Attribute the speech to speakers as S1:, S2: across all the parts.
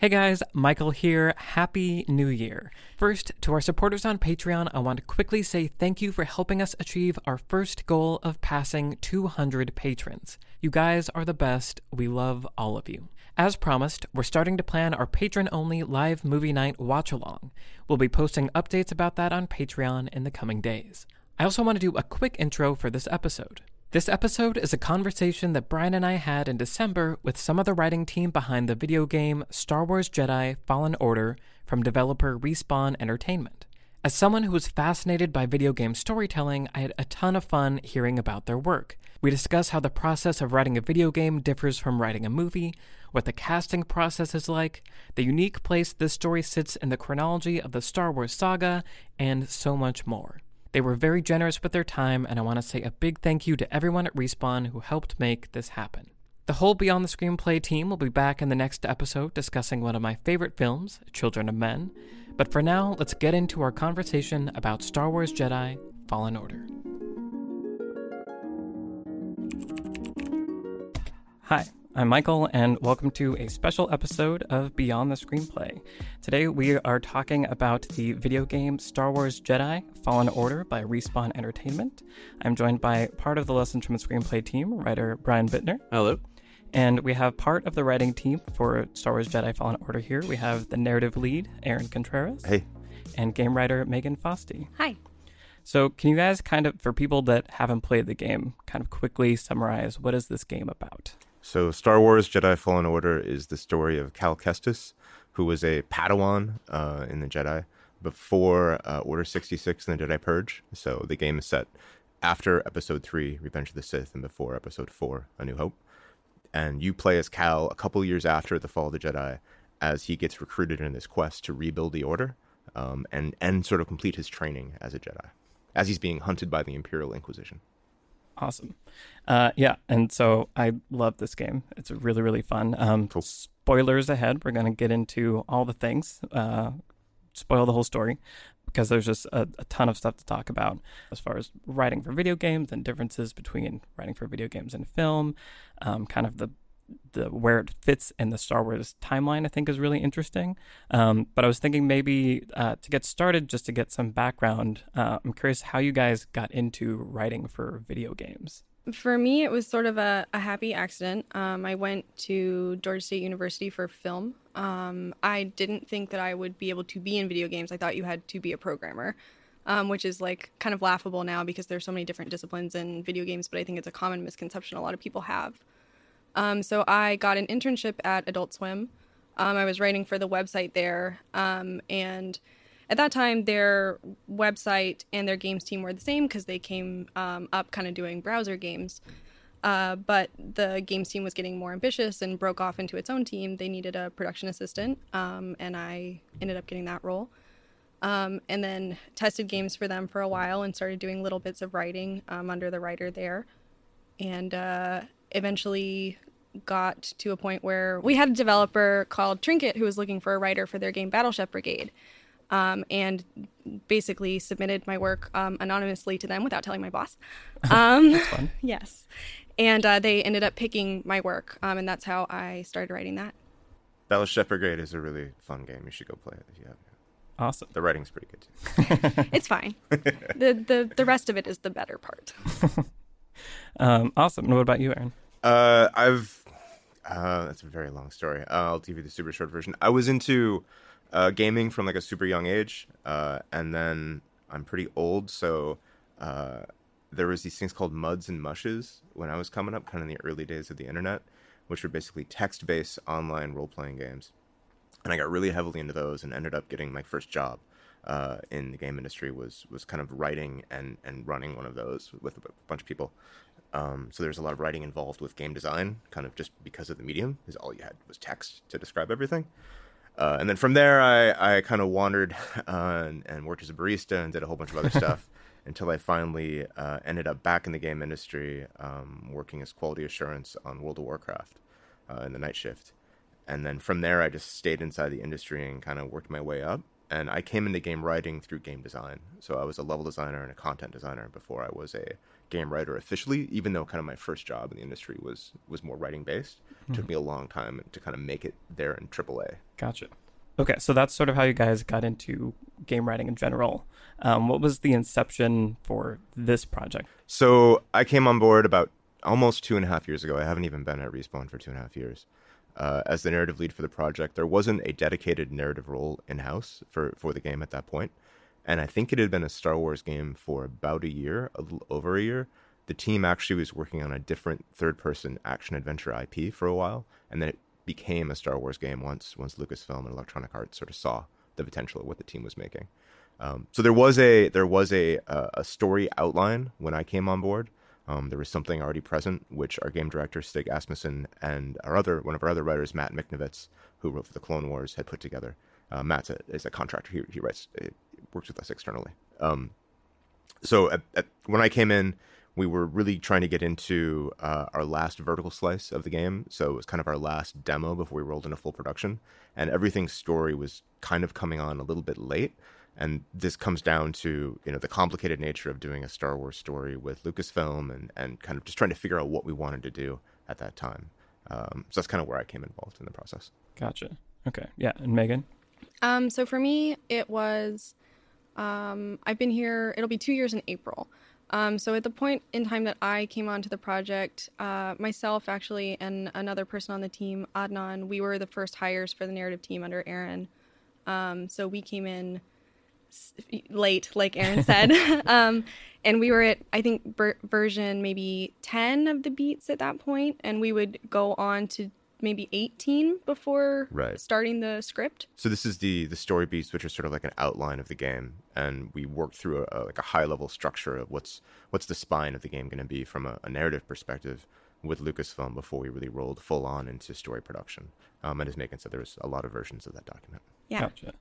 S1: Hey guys, Michael here. Happy New Year. First, to our supporters on Patreon, I want to quickly say thank you for helping us achieve our first goal of passing 200 patrons. You guys are the best. We love all of you. As promised, we're starting to plan our patron only live movie night watch along. We'll be posting updates about that on Patreon in the coming days. I also want to do a quick intro for this episode. This episode is a conversation that Brian and I had in December with some of the writing team behind the video game Star Wars Jedi Fallen Order from developer Respawn Entertainment. As someone who was fascinated by video game storytelling, I had a ton of fun hearing about their work. We discuss how the process of writing a video game differs from writing a movie, what the casting process is like, the unique place this story sits in the chronology of the Star Wars saga, and so much more. They were very generous with their time, and I want to say a big thank you to everyone at Respawn who helped make this happen. The whole Beyond the Screenplay team will be back in the next episode discussing one of my favorite films, Children of Men. But for now, let's get into our conversation about Star Wars Jedi Fallen Order. Hi, I'm Michael, and welcome to a special episode of Beyond the Screenplay. Today, we are talking about the video game Star Wars Jedi Fallen Order by Respawn Entertainment. I'm joined by part of the Lessons from the Screenplay team, writer Brian Bittner.
S2: Hello.
S1: And we have part of the writing team for Star Wars Jedi Fallen Order here. We have the narrative lead, Aaron Contreras.
S2: Hey.
S1: And game writer, Megan Fausti.
S3: Hi.
S1: So, can you guys kind of, for people that haven't played the game, kind of quickly summarize what is this game about?
S2: So, Star Wars Jedi Fallen Order is the story of Cal Kestis, who was a Padawan uh, in the Jedi before uh, Order 66 and the Jedi Purge. So, the game is set after Episode 3, Revenge of the Sith, and before Episode 4, A New Hope. And you play as Cal a couple years after the fall of the Jedi as he gets recruited in this quest to rebuild the Order um, and, and sort of complete his training as a Jedi as he's being hunted by the Imperial Inquisition.
S1: Awesome. Uh, yeah, and so I love this game. It's really, really fun. Um,
S2: Cool.
S1: Spoilers ahead. We're going to get into all the things, uh, spoil the whole story, because there's just a, a ton of stuff to talk about as far as writing for video games and differences between writing for video games and film. Um, kind of the the where it fits in the Star Wars timeline, I think, is really interesting. Um, but I was thinking maybe uh, to get started, just to get some background, uh, I'm curious how you guys got into writing for video games.
S3: For me, it was sort of a, a happy accident. Um, I went to Georgia State University for film. Um, I didn't think that I would be able to be in video games. I thought you had to be a programmer, um, which is like kind of laughable now because there's so many different disciplines in video games, but I think it's a common misconception a lot of people have. Um, so I got an internship at Adult Swim. Um, I was writing for the website there, um, and at that time, their website and their games team were the same because they came um, up kind of doing browser games. Uh, but the games team was getting more ambitious and broke off into its own team. They needed a production assistant, um, and I ended up getting that role. Um, and then tested games for them for a while and started doing little bits of writing um, under the writer there. And uh, eventually got to a point where we had a developer called Trinket who was looking for a writer for their game Battleship Brigade. Um, and basically submitted my work um, anonymously to them without telling my boss. Um,
S1: That's fun.
S3: yes. And uh, they ended up picking my work, um, and that's how I started writing that.
S2: Battleship Brigade is a really fun game. You should go play it if you haven't.
S1: Awesome.
S2: The writing's pretty good too.
S3: It's fine. the, the the rest of it is the better part.
S1: Um, awesome. And what about you, Aaron?
S2: Uh, I've uh, that's a very long story. Uh, I'll give you the super short version. I was into uh, gaming from like a super young age, uh, and then I'm pretty old, so uh, there was these things called muds and mushes when I was coming up, kind of in the early days of the internet, which were basically text-based online role-playing games, and I got really heavily into those and ended up getting my first job. Uh, in the game industry was was kind of writing and, and running one of those with a bunch of people. Um, so there's a lot of writing involved with game design, kind of just because of the medium, because all you had was text to describe everything. Uh, and then from there, I, I kind of wandered uh, and, and worked as a barista and did a whole bunch of other stuff until I finally uh, ended up back in the game industry, um, working as quality assurance on World of Warcraft uh, in the night shift. And then from there, I just stayed inside the industry and kind of worked my way up. And I came into game writing through game design. So I was a level designer and a content designer before I was a game writer officially. Even though kind of my first job in the industry was was more writing based, mm-hmm. took me a long time to kind of make it there in AAA.
S1: Gotcha. Okay, so that's sort of how you guys got into game writing in general. Um, what was the inception for this project?
S2: So I came on board about almost two and a half years ago. I haven't even been at Respawn for two and a half years. Uh, as the narrative lead for the project, there wasn't a dedicated narrative role in house for, for the game at that point. And I think it had been a Star Wars game for about a year, a little over a year. The team actually was working on a different third person action adventure IP for a while. And then it became a Star Wars game once once Lucasfilm and Electronic Arts sort of saw the potential of what the team was making. Um, so there was a there was a a story outline when I came on board. Um, there was something already present, which our game director Stig Asmussen and our other one of our other writers, Matt Michnovetz, who wrote for the Clone Wars, had put together. Uh, Matt is a contractor; he, he writes, he works with us externally. Um, so at, at, when I came in, we were really trying to get into uh, our last vertical slice of the game. So it was kind of our last demo before we rolled into full production, and everything's story was kind of coming on a little bit late and this comes down to you know the complicated nature of doing a Star Wars story with Lucasfilm and and kind of just trying to figure out what we wanted to do at that time. Um, so that's kind of where I came involved in the process.
S1: Gotcha. Okay. Yeah. And Megan.
S3: Um, so for me, it was um, I've been here. It'll be two years in April. Um, so at the point in time that I came onto the project, uh, myself actually and another person on the team, Adnan, we were the first hires for the narrative team under Aaron. Um, so we came in late, like Aaron said. um, and we were at, I think, ber- version maybe 10 of the beats at that point, and we would go on to maybe 18 before right. starting the script.
S2: So this is the the story beats, which are sort of like an outline of the game, and we worked through a, a like a high level structure of what's what's the spine of the game going to be from a, a narrative perspective with Lucasfilm before we really rolled full on into story production. Um, and as Megan said, there was a lot of versions of that document.
S3: Yeah.
S1: Gotcha.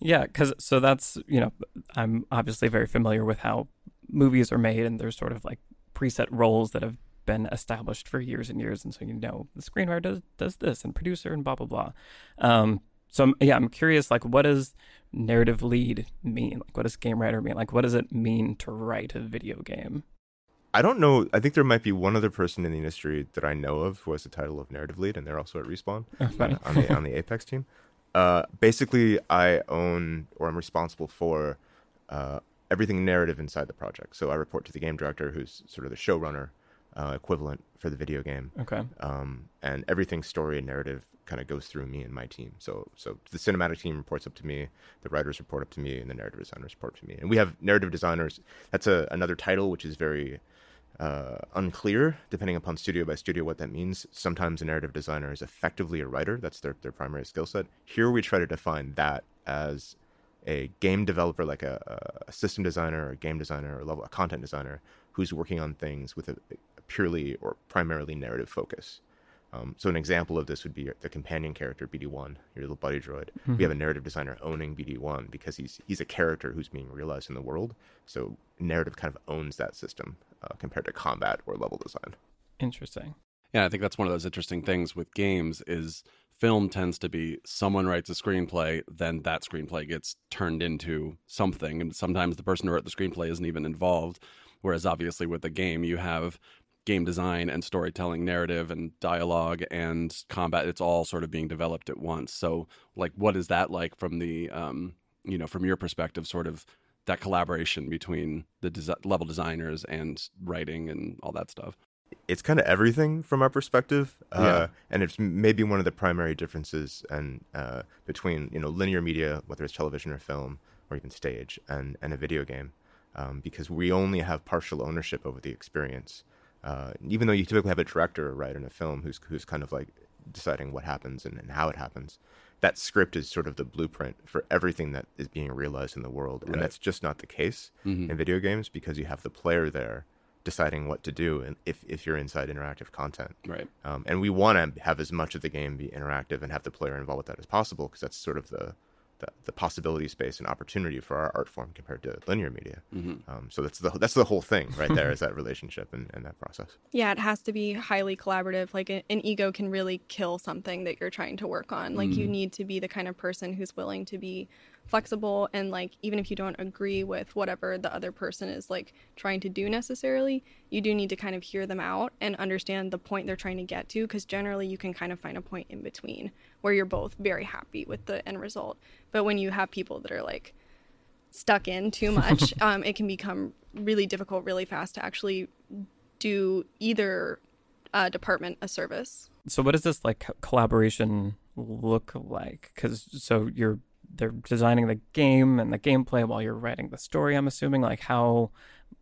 S1: Yeah, because so that's you know I'm obviously very familiar with how movies are made, and there's sort of like preset roles that have been established for years and years, and so you know the screenwriter does does this and producer and blah blah blah. Um, so I'm, yeah, I'm curious, like, what does narrative lead mean? Like, what does game writer mean? Like, what does it mean to write a video game?
S2: I don't know. I think there might be one other person in the industry that I know of who has the title of narrative lead, and they're also at Respawn uh, on the on the Apex team. Uh, basically, I own or I'm responsible for uh, everything narrative inside the project. So I report to the game director, who's sort of the showrunner uh, equivalent for the video game.
S1: Okay.
S2: Um, and everything story and narrative kind of goes through me and my team. So so the cinematic team reports up to me, the writers report up to me, and the narrative designers report to me. And we have narrative designers. That's a another title which is very uh, unclear depending upon studio by studio what that means. Sometimes a narrative designer is effectively a writer, that's their, their primary skill set. Here we try to define that as a game developer, like a, a system designer, or a game designer, or level, a content designer who's working on things with a, a purely or primarily narrative focus. Um, so an example of this would be the companion character BD1, your little buddy droid. Mm-hmm. We have a narrative designer owning BD1 because he's he's a character who's being realized in the world. So narrative kind of owns that system uh, compared to combat or level design.
S1: Interesting.
S4: Yeah, I think that's one of those interesting things with games is film tends to be someone writes a screenplay, then that screenplay gets turned into something, and sometimes the person who wrote the screenplay isn't even involved. Whereas obviously with a game, you have game design and storytelling, narrative and dialogue and combat. It's all sort of being developed at once. So, like, what is that like from the, um, you know, from your perspective, sort of that collaboration between the des- level designers and writing and all that stuff?
S2: It's kind of everything from our perspective, uh, yeah. and it's maybe one of the primary differences and uh, between you know linear media, whether it's television or film or even stage, and and a video game, um, because we only have partial ownership over the experience. Uh, even though you typically have a director, right, in a film who's who's kind of like deciding what happens and, and how it happens, that script is sort of the blueprint for everything that is being realized in the world, right. and that's just not the case mm-hmm. in video games because you have the player there deciding what to do and if, if you're inside interactive content
S4: right
S2: um, and we want to have as much of the game be interactive and have the player involved with that as possible because that's sort of the the, the possibility space and opportunity for our art form compared to linear media.
S4: Mm-hmm.
S2: Um, so that's the that's the whole thing right there is that relationship and, and that process.
S3: Yeah, it has to be highly collaborative. Like a- an ego can really kill something that you're trying to work on. Like you need to be the kind of person who's willing to be flexible and like even if you don't agree with whatever the other person is like trying to do necessarily, you do need to kind of hear them out and understand the point they're trying to get to because generally you can kind of find a point in between where you're both very happy with the end result. But when you have people that are like stuck in too much, um, it can become really difficult really fast to actually do either uh, department a service.
S1: So what does this like collaboration look like? Because so you're they're designing the game and the gameplay while you're writing the story. I'm assuming like how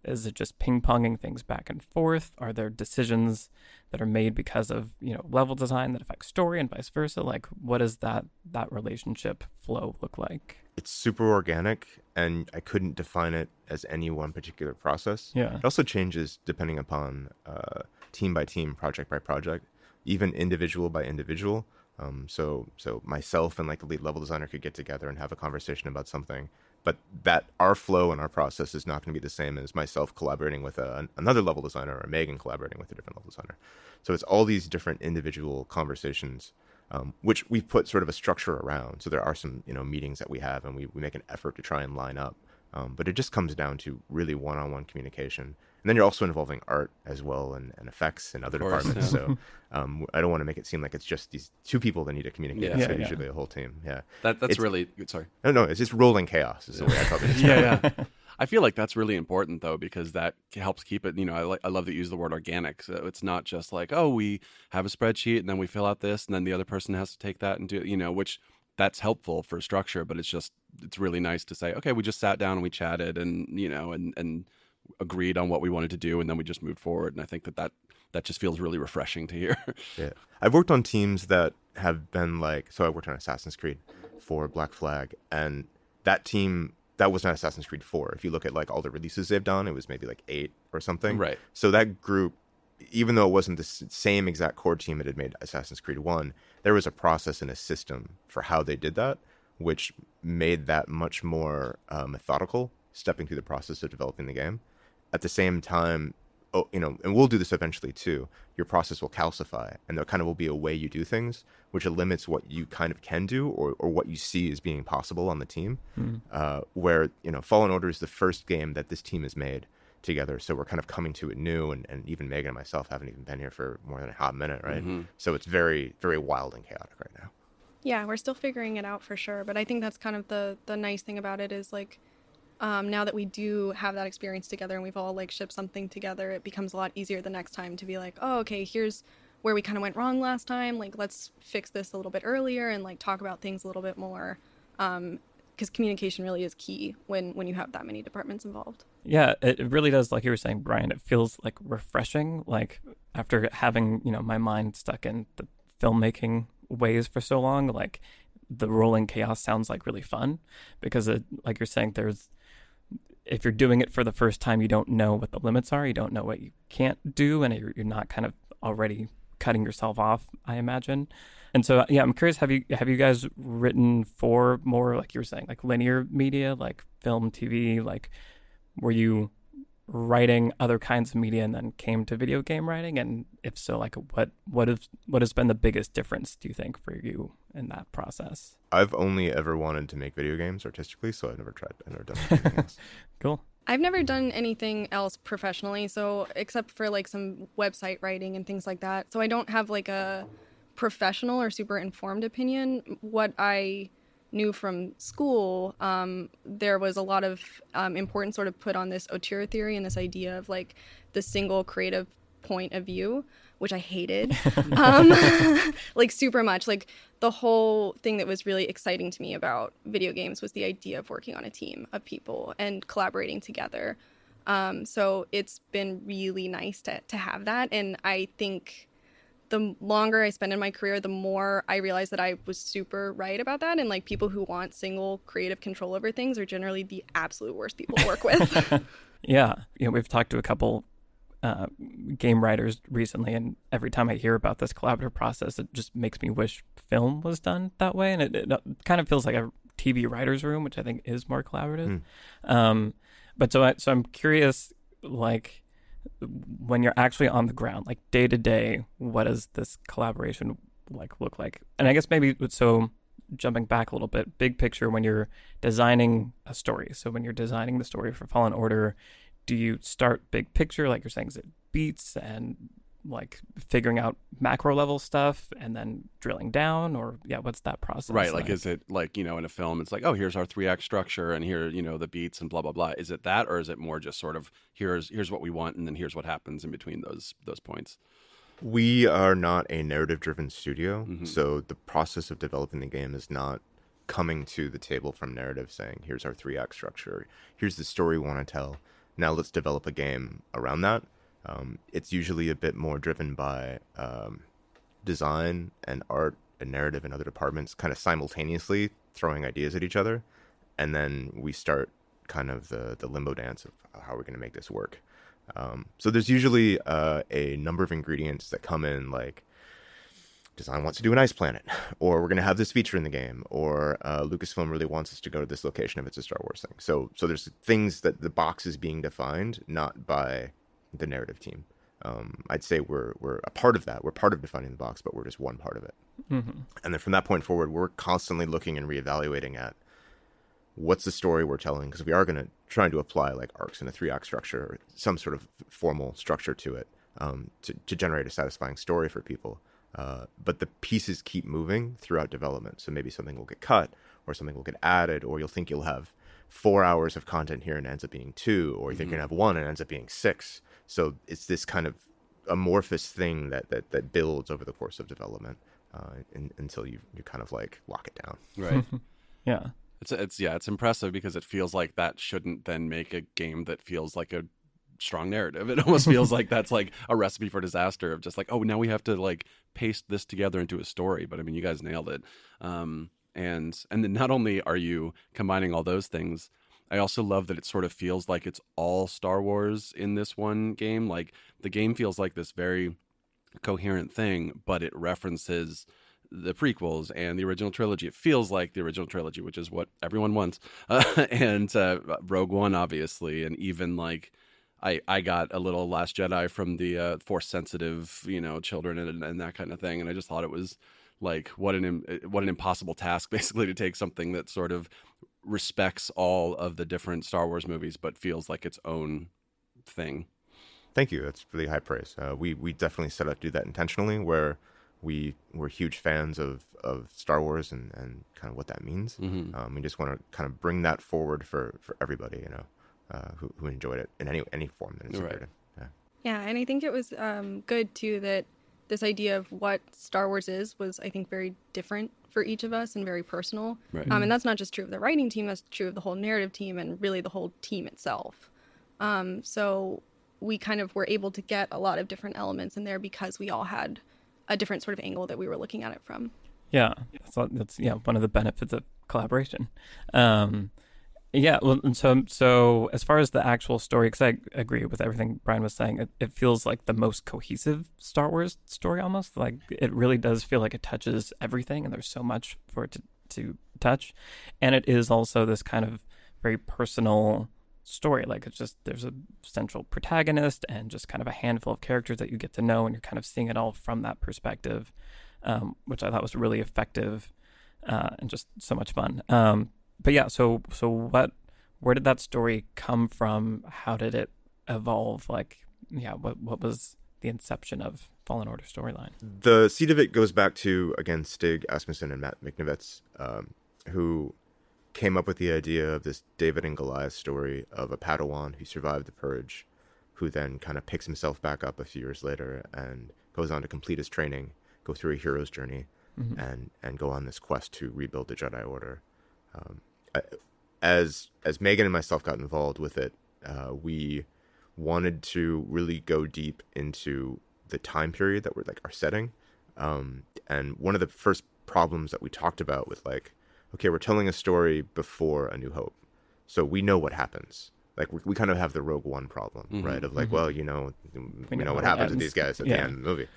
S1: is it just ping ponging things back and forth? Are there decisions that are made because of you know level design that affect story and vice versa? Like what does that that relationship flow look like?
S2: It's super organic, and I couldn't define it as any one particular process.
S1: Yeah.
S2: It also changes depending upon uh, team by team, project by project, even individual by individual. Um, so, so myself and like the lead level designer could get together and have a conversation about something, but that our flow and our process is not going to be the same as myself collaborating with a, another level designer or Megan collaborating with a different level designer. So it's all these different individual conversations, um, which we've put sort of a structure around. So there are some you know meetings that we have, and we, we make an effort to try and line up. Um, but it just comes down to really one-on-one communication and then you're also involving art as well and, and effects and other
S4: course,
S2: departments
S4: yeah.
S2: so um, i don't want to make it seem like it's just these two people that need to communicate
S4: Yeah.
S2: it's
S1: Yeah, yeah.
S2: usually a whole team yeah
S4: That that's
S2: It's-
S4: really sorry.
S2: no no it's just rolling chaos is the way i probably describe it.
S4: yeah. I feel like that's really important though because that helps keep it. You know, I like I love that you use the word organic. So it's not just like oh we have a spreadsheet and then we fill out this and then the other person has to take that and do you know which that's helpful for structure. But it's just it's really nice to say okay we just sat down and we chatted and you know and and agreed on what we wanted to do and then we just moved forward. And I think that that that just feels really refreshing to hear.
S2: Yeah. I've worked on teams that have been like, so I worked on Assassin's Creed for Black Flag, and that team, that was not Assassin's Creed 4. If you look at like all the releases they've done, it was maybe like eight or something.
S4: Right.
S2: So that group, even though it wasn't the same exact core team that had made Assassin's Creed 1, there was a process and a system for how they did that, which made that much more uh, methodical, stepping through the process of developing the game. At the same time, oh, you know, and we'll do this eventually too. Your process will calcify, and there kind of will be a way you do things, which limits what you kind of can do or, or what you see as being possible on the team. Uh, where you know, Fallen Order is the first game that this team has made together, so we're kind of coming to it new, and, and even Megan and myself haven't even been here for more than a hot minute, right? So it's very, very wild and chaotic right now.
S3: Yeah, we're still figuring it out for sure, but I think that's kind of the the nice thing about it is like um, now that we do have that experience together and we've all like shipped something together, it becomes a lot easier the next time to be like, oh, okay, here's where we kind of went wrong last time. Like, let's fix this a little bit earlier and like talk about things a little bit more. Because communication really is key when when you have that many departments involved.
S1: Yeah, it really does. Like you were saying, Brian, it feels like refreshing. Like after having you know my mind stuck in the filmmaking ways for so long, like the rolling chaos sounds like really fun because it, like you're saying, there's if you're doing it for the first time, you don't know what the limits are. You don't know what you can't do, and you're, you're not kind of already cutting yourself off. I imagine. And so, yeah, I'm curious. Have you have you guys written for more like you were saying, like linear media, like film, TV? Like, were you writing other kinds of media and then came to video game writing? And if so, like, what what has what has been the biggest difference? Do you think for you in that process?
S2: I've only ever wanted to make video games artistically, so I've never tried. I've never done anything else.
S1: Cool.
S3: I've never done anything else professionally, so except for like some website writing and things like that. So I don't have like a professional or super informed opinion. What I knew from school, um, there was a lot of um, importance sort of put on this auteur theory and this idea of like the single creative point of view, which I hated, um, like super much. Like the whole thing that was really exciting to me about video games was the idea of working on a team of people and collaborating together. Um, so it's been really nice to to have that, and I think the longer I spend in my career, the more I realize that I was super right about that. And like people who want single creative control over things are generally the absolute worst people to work with.
S1: Yeah, you know, we've talked to a couple uh, game writers recently, and every time I hear about this collaborative process, it just makes me wish film was done that way, and it, it kind of feels like a TV writers' room, which I think is more collaborative. Um, but so I, so I'm curious, like when you're actually on the ground, like day to day, what does this collaboration like look like? And I guess maybe so. Jumping back a little bit, big picture when you're designing a story. So when you're designing the story for Fallen Order, do you start big picture, like you're saying, is it beats and like figuring out macro level stuff and then drilling down or yeah what's that process
S4: Right, like is it like, you know, in a film it's like, oh, here's our three act structure and here, you know, the beats and blah blah blah. Is it that or is it more just sort of here's here's what we want and then here's what happens in between those those points?
S2: We are not a narrative driven studio,
S4: Mhm.
S2: so the process of developing the game is not coming to the table from narrative saying, here's our three act structure, here's the story we want to tell. Now let's develop a game around that. Um, it's usually a bit more driven by um, design and art and narrative and other departments kind of simultaneously throwing ideas at each other. And then we start kind of the, the limbo dance of how we're going to make this work. Um, so there's usually uh, a number of ingredients that come in, like design wants to do an ice planet, or we're going to have this feature in the game, or uh, Lucasfilm really wants us to go to this location if it's a Star Wars thing. So so there's things that the box is being defined not by the narrative team. Um, I'd say we're we're a part of that. We're part of defining the box, but we're just one part of it.
S1: hmm
S2: And then from that point forward, we're constantly looking and reevaluating at what's the story we're telling because we are going to try to apply like arcs in a three act structure or some sort of formal structure to it um, to, to generate a satisfying story for people. Uh, but the pieces keep moving throughout development. So maybe something will get cut or something will get added, or you'll think you'll have four hours of content here and it ends up being two, or you think you're going to have one and it ends up being six. So it's this kind of amorphous thing that, that, that builds over the course of development uh, in, until you, you kind of like lock it down.
S4: Right.
S1: yeah
S4: It's it's yeah, it's impressive because it feels like that shouldn't then make a game that feels like a strong narrative. It almost feels like that's like a recipe for disaster of just like, oh, now we have to like paste this together into a story. But I mean, you guys nailed it. Um, and and then not only are you combining all those things, I also love that it sort of feels like it's all Star Wars in this one game. Like the game feels like this very coherent thing, but it references the prequels and the original trilogy. It feels like the original trilogy, which is what everyone wants, uh, and uh, Rogue One, obviously, and even like. I, I got a little Last Jedi from the uh, force sensitive, you know, children and, and that kind of thing, and I just thought it was like what an what an impossible task, basically, to take something that sort of respects all of the different Star Wars movies, but feels like its own thing.
S2: Thank you. That's really high praise. Uh, we we definitely set out to do that intentionally, where we we're huge fans of, of Star Wars and, and kind of what that means.
S4: Mhm.
S2: Um, we just want to kind of bring that forward for, for everybody, you know, uh, who who enjoyed it in any any form that it's
S4: Right.
S2: appeared in. Yeah.
S3: Yeah, and I think it was um, good too that this idea of what Star Wars is was, I think, very different for each of us and very personal.
S4: Right.
S3: Um, and that's not just true of the writing team; that's true of the whole narrative team and really the whole team itself. Um, so we kind of were able to get a lot of different elements in there because we all had a different sort of angle that we were looking at it from.
S1: Yeah, so that's yeah one of the benefits of collaboration. Um, yeah, well, and so so as far as the actual story, because I agree with everything Brian was saying, it, it feels like the most cohesive Star Wars story almost. Like it really does feel like it touches everything, and there's so much for it to to touch, and it is also this kind of very personal story. Like it's just there's a central protagonist and just kind of a handful of characters that you get to know, and you're kind of seeing it all from that perspective, um, which I thought was really effective uh, and just so much fun. Um, but yeah, so so what? Where did that story come from? How did it evolve? Like, yeah, what what was the inception of Fallen Order storyline?
S2: The seed of it goes back to again Stig Asmussen and Matt Michnovetz, um, who came up with the idea of this David and Goliath story of a Padawan who survived the purge, who then kind of picks himself back up a few years later and goes on to complete his training, go through a hero's journey, and and go on this quest to rebuild the Jedi Order. Um, as as Megan and myself got involved with it, uh, we wanted to really go deep into the time period that we're like our setting. Um, and one of the first problems that we talked about with like, okay, we're telling a story before A New Hope, so we know what happens. Like we, we kind of have the Rogue One problem, right? Of like, well, you know, we, know,
S1: know
S2: what happens to these guys at
S1: Yeah.
S2: the end of the movie.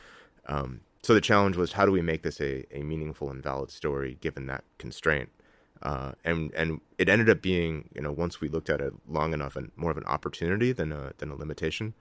S2: Um, so the challenge was how do we make this a, a meaningful and valid story given that constraint? Uh, and and it ended up being you know once we looked at it long enough and more of an opportunity than a than a limitation,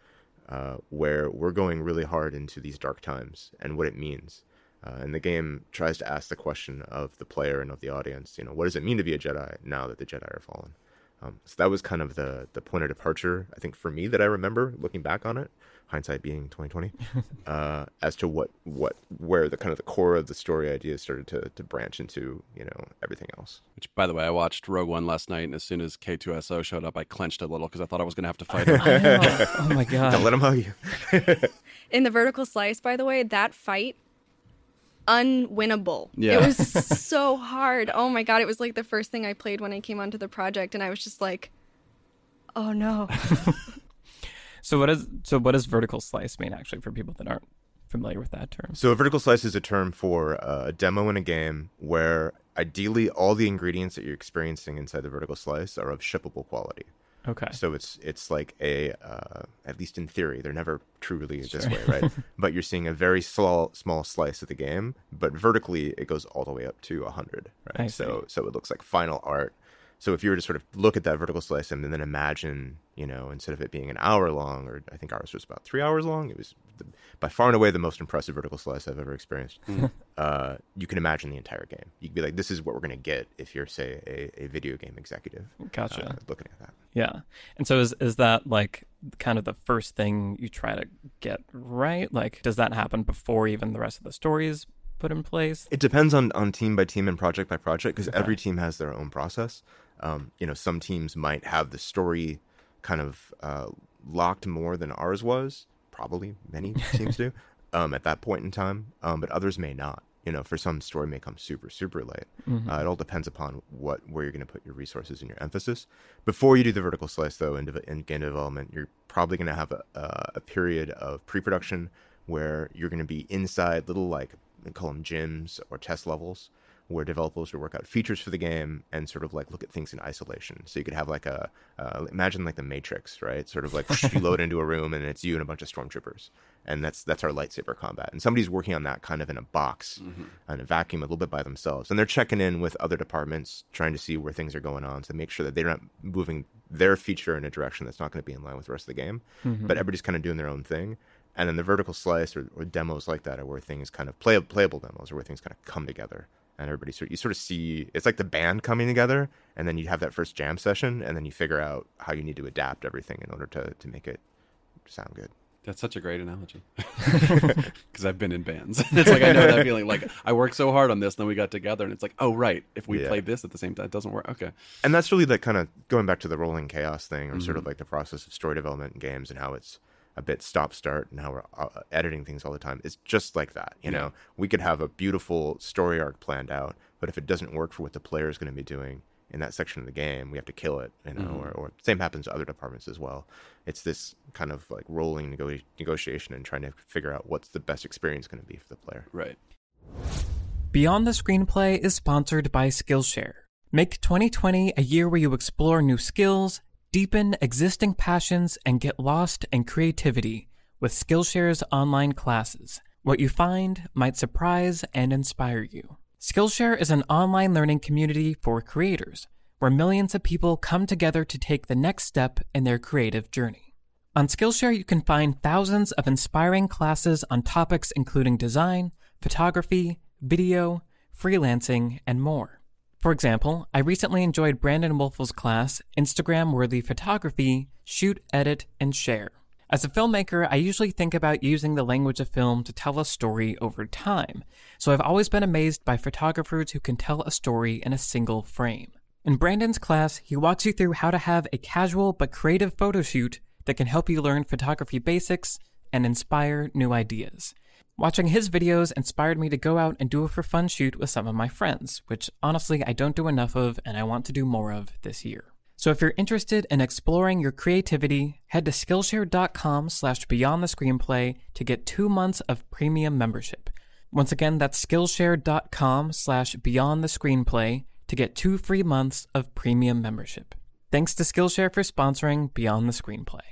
S2: uh, where we're going really hard into these dark times and what it means. Uh, and the game tries to ask the question of the player and of the audience, you know, what does it mean to be a Jedi now that the Jedi are fallen? Um, so that was kind of the the point of departure, I think, for me that I remember looking back on it, hindsight being twenty twenty, uh, as to what what where the kind of the core of the story idea started to to branch into, you know, everything else.
S4: Which, by the way, I watched Rogue One last night, and as soon as K2SO showed up, I clenched a little because I thought I was going to have to fight him.
S1: oh my god!
S2: Don't let him hug you.
S3: In the vertical slice, by the way, that fight unwinnable.
S4: Yeah.
S3: It was so hard. Oh my god, it was like the first thing I played when I came onto the project and I was just like oh no.
S1: So what is so what does vertical slice mean actually for people that aren't familiar with that term?
S2: So a vertical slice is a term for a demo in a game where ideally all the ingredients that you're experiencing inside the vertical slice are of shippable quality.
S1: Okay.
S2: So it's it's like a uh, at least in theory they're never truly this way, right? but you're seeing a very small small slice of the game, but vertically it goes all the way up to 100, right? So so it looks like final art. So if you were to sort of look at that vertical slice and then imagine, you know, instead of it being an hour long, or I think ours was about three hours long, it was the, by far and away the most impressive vertical slice I've ever experienced. uh, you can imagine the entire game. You could be like, this is what we're going to get if you're, say, a, a video game executive.
S1: Gotcha.
S2: Uh, looking at that.
S1: Yeah. And so is is that like kind of the first thing you try to get right? Like does that happen before even the rest of the story is put in place?
S2: It depends on, on team by team and project by project because
S1: Okay.
S2: every team has their own process. Um, you know, some teams might have the story kind of uh, locked more than ours was. Probably many teams do um, at that point in time, um, but others may not. You know, for some, story may come super super late.
S1: Mm-hmm.
S2: Uh, it all depends upon what where you're going to put your resources and your emphasis. Before you do the vertical slice, though, in, de- in game development, you're probably going to have a, a, a period of pre-production where you're going to be inside little like call them gyms or test levels where developers would work out features for the game and sort of like look at things in isolation. So you could have like a uh, imagine like the Matrix, right? Sort of like you load into a room and it's you and a bunch of stormtroopers, and that's that's our lightsaber combat. And somebody's working on that kind of in a box, in a vacuum, a little bit by themselves, and they're checking in with other departments, trying to see where things are going on, to make sure that they're not moving their feature in a direction that's not going to be in line with the rest of the game. But everybody's kind of doing their own thing. And then the vertical slice or, or demos like that are where things kind of play, playable demos are where things kind of come together and everybody sort you sort of see it's like the band coming together and then you have that first jam session and then you figure out how you need to adapt everything in order to, to make it sound good.
S4: That's such a great analogy. Because I've been in bands. it's like I know that feeling. Like I worked so hard on this, and then we got together, and it's like, oh right, if we
S2: Yeah.
S4: played this at the same time, it doesn't work. Okay.
S2: And that's really that kind of going back to the rolling chaos thing or sort of mm-hmm. like the process of story development in games and how it's a bit stop start and how we're uh, editing things all the time. It's just like that. You know, we could have a beautiful story arc planned out, but if it doesn't work for what the player is going to be doing in that section of the game, we have to kill it, you know, or, or same happens to other departments as well. It's this kind of like rolling nego- negotiation and trying to figure out what's the best experience going to be for the player.
S4: Right.
S1: Beyond the Screenplay is sponsored by Skillshare. Make 2020 a year where you explore new skills, deepen existing passions, and get lost in creativity with Skillshare's online classes. What you find might surprise and inspire you. Skillshare is an online learning community for creators where millions of people come together to take the next step in their creative journey. On Skillshare, you can find thousands of inspiring classes on topics including design, photography, video, freelancing, and more. For example, I recently enjoyed Brandon Wolf's class, Instagram Worthy Photography Shoot, Edit, and Share. As a filmmaker, I usually think about using the language of film to tell a story over time, so I've always been amazed by photographers who can tell a story in a single frame. In Brandon's class, he walks you through how to have a casual but creative photo shoot that can help you learn photography basics and inspire new ideas. Watching his videos inspired me to go out and do a for fun shoot with some of my friends, which honestly I don't do enough of and I want to do more of this year. So if you're interested in exploring your creativity, head to Skillshare.com slash beyond the screenplay to get two months of premium membership. Once again, that's Skillshare.com slash beyond the screenplay to get two free months of premium membership. Thanks to Skillshare for sponsoring Beyond the Screenplay.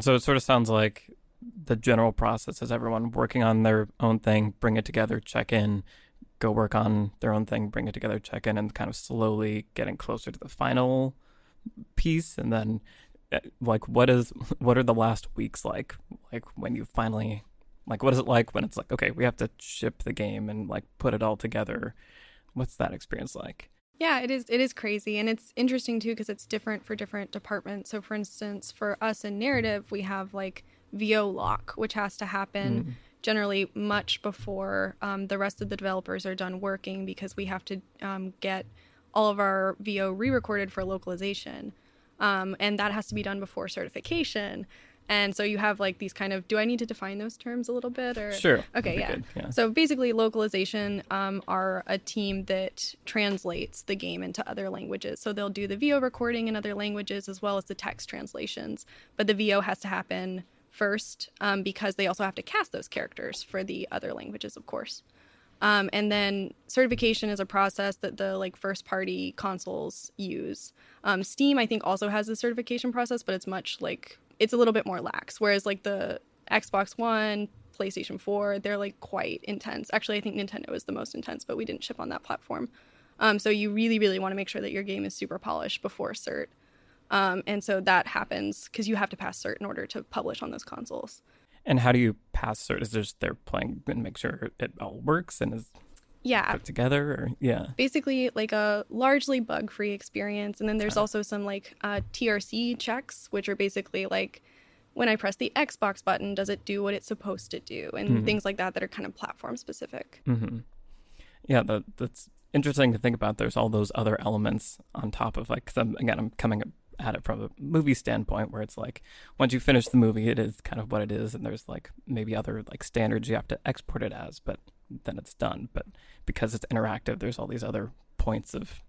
S1: So it sort of sounds like the general process is everyone working on their own thing, bring it together, check in, go work on their own thing, bring it together, check in, and kind of slowly getting closer to the final piece. And then, eh, like, what is what are the last weeks like? Like when you finally, like, what is it like when it's like, okay, we have to ship the game and like put it all together? What's that experience like?
S3: Yeah, it is. It is crazy, and it's interesting too because it's different for different departments. So, for instance, for us in narrative, we have like VO lock, which has to happen mm. generally much before um, the rest of the developers are done working because we have to um, get all of our VO re-recorded for localization, um, and that has to be done before certification. And so you have like these kind of do I need to define those terms a little bit or
S1: Sure.
S3: Okay, yeah. yeah. So basically localization um, are a team that translates the game into other languages. So they'll do the VO recording in other languages as well as the text translations. But the VO has to happen first um, because they also have to cast those characters for the other languages, of course. Um, and then certification is a process that the like first party consoles use. Um, Steam, I think, also has a certification process, but it's much like it's a little bit more lax. Whereas like the Xbox One, PlayStation 4, they're like quite intense. Actually, I think Nintendo is the most intense, but we didn't ship on that platform. Um, so you really, really want to make sure that your game is super polished before cert. Um, and so that happens because you have to pass cert in order to publish on those consoles.
S1: And how do you pass cert? Is just they're playing and make sure it all works and is
S3: yeah.
S1: put together or yeah.
S3: Basically like a largely bug free experience and then there's also some like uh, trc checks which are basically like when i press the xbox button does it do what it's supposed to do? And mm-hmm. things like that that are kind of platform specific.
S1: Mm-hmm. yeah that, that's interesting to think about. There's all those other elements on top of like i again i'm coming at it from a movie standpoint where it's like once you finish the movie it is kind of what it is and there's like maybe other like standards you have to export it as but then it's done but because it's interactive there's all these other points of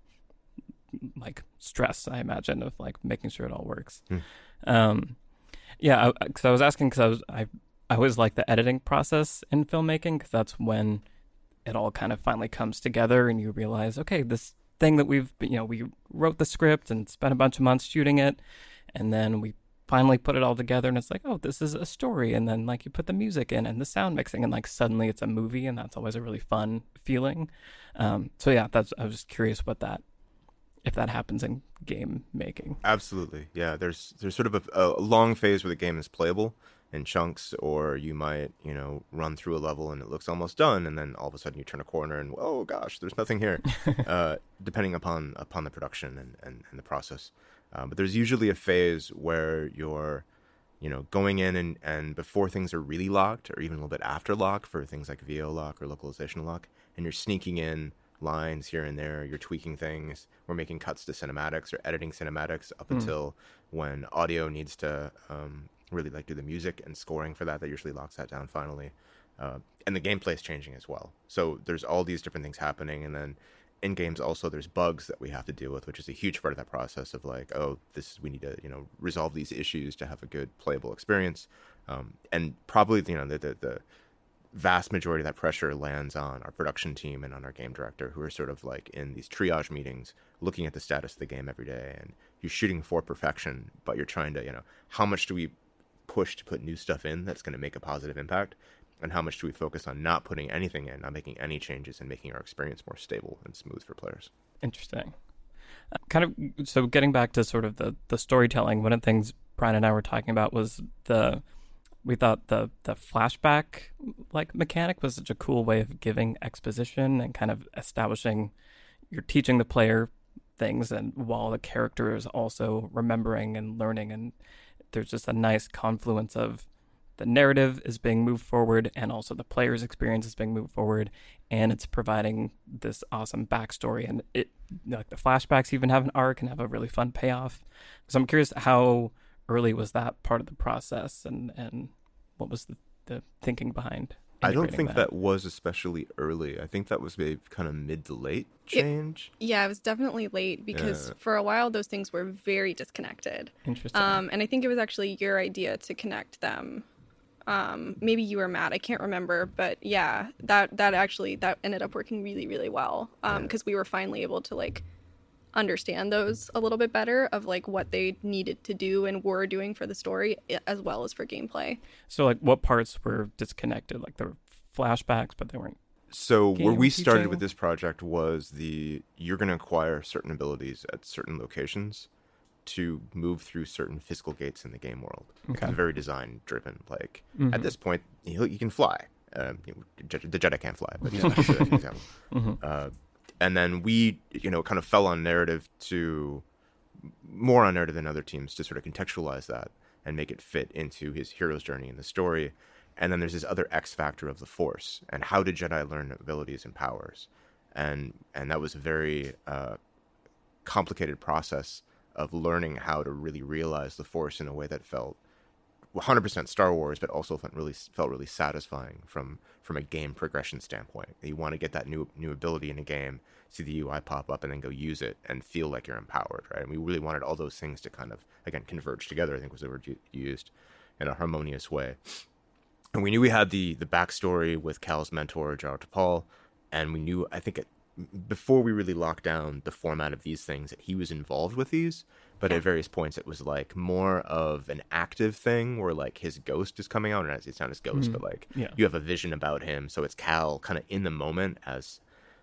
S1: like stress i imagine of like making sure it all works mm. um yeah because I, I, was asking because i was i i always like the editing process in filmmaking because that's when it all kind of finally comes together and you realize okay this thing that we've you know we wrote the script and spent a bunch of months shooting it and then we finally put it all together and it's like oh this is a story and then like you put the music in and the sound mixing and like suddenly it's a movie and that's always a really fun feeling. Um, so yeah that's i was just curious what that if that happens in game making.
S2: Absolutely. Yeah there's there's sort of a, a long phase where the game is playable in chunks or you might you know run through a level and it looks almost done and then all of a sudden you turn a corner and oh gosh there's nothing here. Uh, depending upon upon the production and, and, and the process uh, but there's usually a phase where you're, you know, going in and, and before things are really locked, or even a little bit after lock for things like VO lock or localization lock, and you're sneaking in lines here and there, you're tweaking things, we're making cuts to cinematics or editing cinematics up mm. until when audio needs to um, really like do the music and scoring for that. That usually locks that down finally. Uh, and the gameplay is changing as well. So there's all these different things happening, and then in games also there's bugs that we have to deal with which is a huge part of that process of like oh this we need to you know resolve these issues to have a good playable experience. Um, and probably you know the, the, the vast majority of that pressure lands on our production team and on our game director who are sort of like in these triage meetings looking at the status of the game every day and you're shooting for perfection but you're trying to you know how much do we push to put new stuff in that's going to make a positive impact and how much do we focus on not putting anything in, not making any changes, and making our experience more stable and smooth for players.
S1: Interesting. Uh, kind of so getting back to sort of the the storytelling. One of the things Brian and I were talking about was the we thought the the flashback like mechanic was such a cool way of giving exposition and kind of establishing you're teaching the player things and while the character is also remembering and learning and there's just a nice confluence of the narrative is being moved forward and also the player's experience is being moved forward and it's providing this awesome backstory and it like the flashbacks even have an arc and have a really fun payoff so i'm curious how early was that part of the process, and and what was the, the thinking behind?
S2: I don't think that. was especially early. I think that was maybe kind of mid to late
S3: It-
S2: change.
S3: Yeah, it was definitely late because
S2: Yeah.
S3: for a while those things were very disconnected.
S1: Interesting.
S3: Um, and I think it was actually your idea to connect them. Um, maybe you were mad I can't remember, but yeah, that that actually that ended up working really really well um because we were finally able to like understand those a little bit better of like what they needed to do and were doing for the story as well as for gameplay.
S1: so, like, what parts were disconnected? Like, there were flashbacks, but they weren't.
S2: So where
S1: Game
S2: we started with this project was the you're going to acquire certain abilities at certain locations to move through certain physical gates in the game world.
S1: Okay.
S2: It's very design driven. Like
S1: Mhm.
S2: at this point, you, you can fly. Um, you know, the Jedi can't fly, but you know, that's an example.
S1: Mhm.
S2: Uh, and then we, you know, kind of fell on narrative to more on narrative than other teams to sort of contextualize that and make it fit into his hero's journey in the story. And then there's this other X factor of the Force and how did Jedi learn abilities and powers, and and that was a very uh, complicated process of learning how to really realize the Force in a way that felt 100% Star Wars, but also felt really felt really satisfying from from a game progression standpoint. You want to get that new new ability in a game, see the UI pop up, and then go use it and feel like you're empowered, right? And we really wanted all those things to kind of again converge together. I think was the word used in a harmonious way. And we knew we had the the backstory with Cal's mentor Jaro Tapal, and we knew I think it, before we really locked down the format of these things that he was involved with these. But at various points, it was like more of an active thing where like his ghost is coming out, and as it's not his ghost, but like
S1: Yeah.
S2: you have a vision about him. So it's Cal kind of in the moment as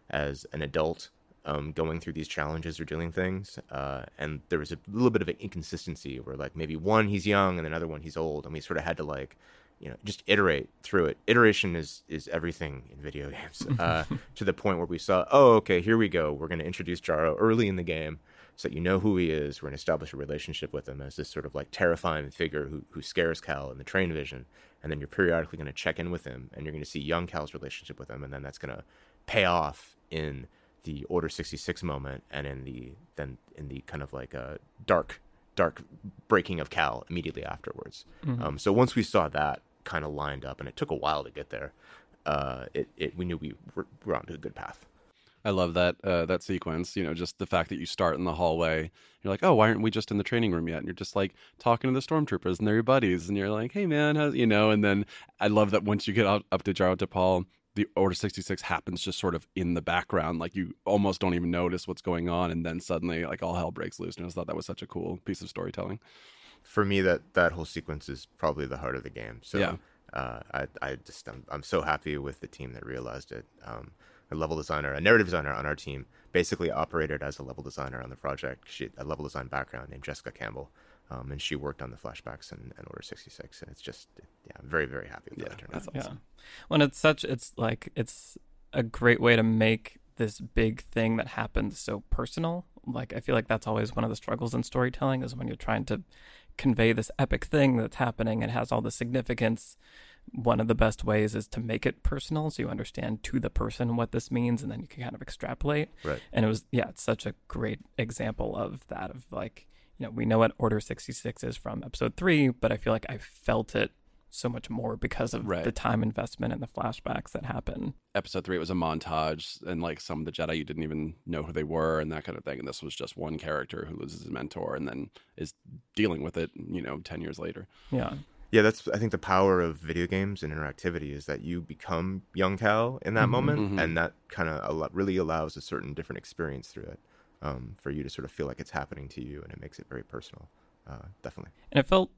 S2: as an adult um, going through these challenges or doing things. Uh, and there was a little bit of an inconsistency where like maybe one he's young and another one he's old, and we sort of had to like you know just iterate through it. Iteration is is everything in video games. Uh, to the point where we saw, oh okay, here we go. We're going to introduce Jaro early in the game. So that you know who he is, we're going to establish a relationship with him as this sort of like terrifying figure who, who scares Cal in the train vision, and then you're periodically going to check in with him, and you're going to see young Cal's relationship with him, and then that's going to pay off in the Order 66 moment, and in the then in the kind of like a dark dark breaking of Cal immediately afterwards. Um, so once we saw that kind of lined up, and it took a while to get there, uh, it, it we knew we were, were on a good path.
S4: I love that uh, that sequence. You know, just the fact that you start in the hallway. You're like, oh, why aren't we just in the training room yet? And you're just like talking to the stormtroopers and they're your buddies, and you're like, hey man, how's you know? And then I love that once you get up, up to Jaro Tapal, the Order 66 happens just sort of in the background, like you almost don't even notice what's going on, and then suddenly like all hell breaks loose. And I just thought that was such a cool piece of storytelling.
S2: For me, that that whole sequence is probably the heart of the game. So
S4: Yeah.
S2: uh, I I just I'm, I'm so happy with the team that realized it. Um, a level designer, a narrative designer on our team, basically operated as a level designer on the project. She had a level design background named Jessica Campbell, um, and she worked on the flashbacks and, and Order 66. And it's just, yeah, I'm very, very happy with
S4: Yeah,
S2: that
S4: that's
S1: Yeah.
S4: awesome.
S1: When it's such, it's like it's a great way to make this big thing that happens so personal. Like I feel like that's always one of the struggles in storytelling is when you're trying to convey this epic thing that's happening and has all the significance. One of the best ways is to make it personal, so you understand to the person what this means, and then you can kind of extrapolate.
S2: Right.
S1: And it was, yeah, it's such a great example of that. Of like, you know, we know what Order sixty six is from Episode three, but I feel like I felt it so much more because of
S4: Right.
S1: the time investment and the flashbacks that happen.
S4: Episode three, it was a montage, and like some of the Jedi, you didn't even know who they were, and that kind of thing. And this was just one character who loses his mentor, and then is dealing with it, you know, ten years later.
S1: Yeah.
S2: Yeah, that's I think the power of video games and interactivity is that you become young Cal in that
S1: Mhm.
S2: moment,
S4: Mhm.
S2: and that kind of really allows a certain different experience through it um, for you to sort of feel like it's happening to you, and it makes it very personal. Uh, definitely.
S1: And it felt,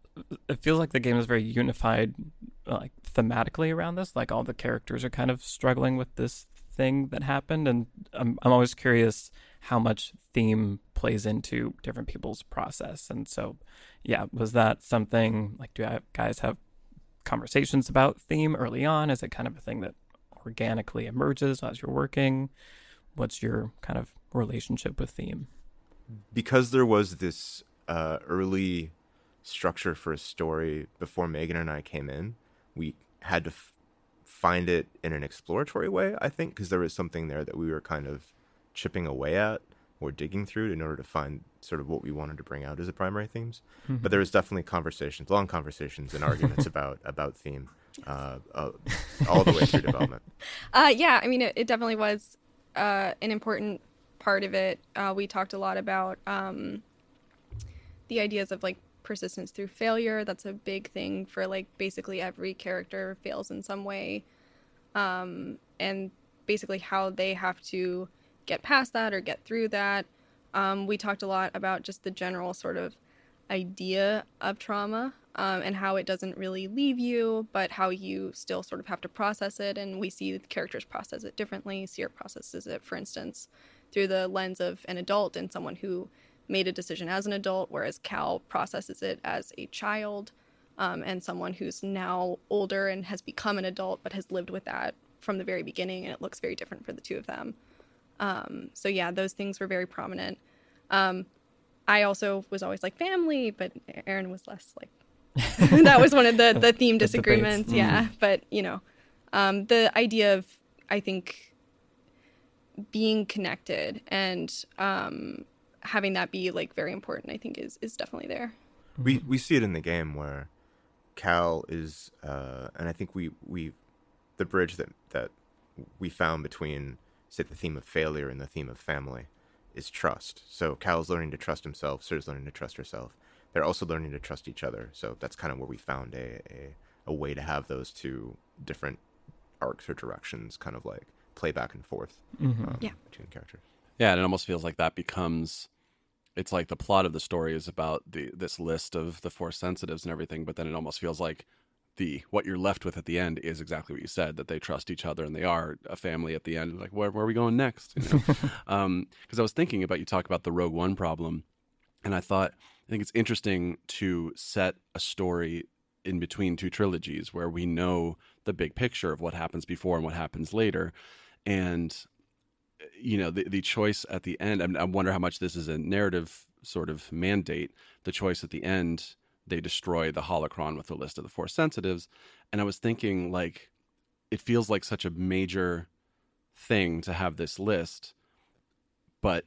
S1: it feels like the game is very unified, like thematically around this. Like all the characters are kind of struggling with this thing that happened, and I'm I'm always curious how much theme plays into different people's process. And so, yeah, was that something like do guys have conversations about theme early on? Is it kind of a thing that organically emerges as you're working? What's your kind of relationship with theme?
S2: because there was this uh, early structure for a story before Megan and I came in, we had to f- find it in an exploratory way, I think, because there was something there that we were kind of chipping away at or digging through in order to find sort of what we wanted to bring out as the primary themes. But there was definitely conversations, long conversations and arguments about about theme uh, uh, all the way through development.
S3: Uh, yeah, I mean, it, it definitely was uh, an important part of it. Uh, we talked a lot about um, the ideas of like persistence through failure. That's a big thing for like basically every character fails in some way, um, and basically how they have to get past that or get through that. Um, we talked a lot about just the general sort of idea of trauma um, and how it doesn't really leave you, but how you still sort of have to process it. And we see the characters process it differently. Cere processes it, for instance, through the lens of an adult and someone who made a decision as an adult, whereas Cal processes it as a child um, and someone who's now older and has become an adult but has lived with that from the very beginning. And it looks very different for the two of them. Um, so, yeah, those things were very prominent. Um, I also was always like family, but Aaron was less like that was one of the the theme
S1: The debates.
S3: disagreements. Yeah, but you know, um, the idea of I think being connected and um, having that be like very important. I think is is definitely there.
S2: we we see it in the game where Cal is, uh, and I think we we the bridge that that we found between say the theme of failure and the theme of family is trust. So Cal's learning to trust himself, Cere's learning to trust herself. They're also learning to trust each other. So that's kind of where we found a, a a way to have those two different arcs or directions kind of like play back and forth um,
S3: Yeah.
S2: between characters.
S4: Yeah, and it almost feels like that becomes it's like the plot of the story is about the this list of the force sensitives and everything, but then it almost feels like the what you're left with at the end is exactly what you said that they trust each other and they are a family at the end. Like where, where are we going next? You know? um, because I was thinking about you talk about the Rogue One problem, and I thought I think it's interesting to set a story in between two trilogies where we know the big picture of what happens before and what happens later, and you know the the choice at the end. I, I wonder how much this is a narrative sort of mandate. The choice at the end, they destroy the holocron with the list of the Force sensitives, and I was thinking like, it feels like such a major thing to have this list, but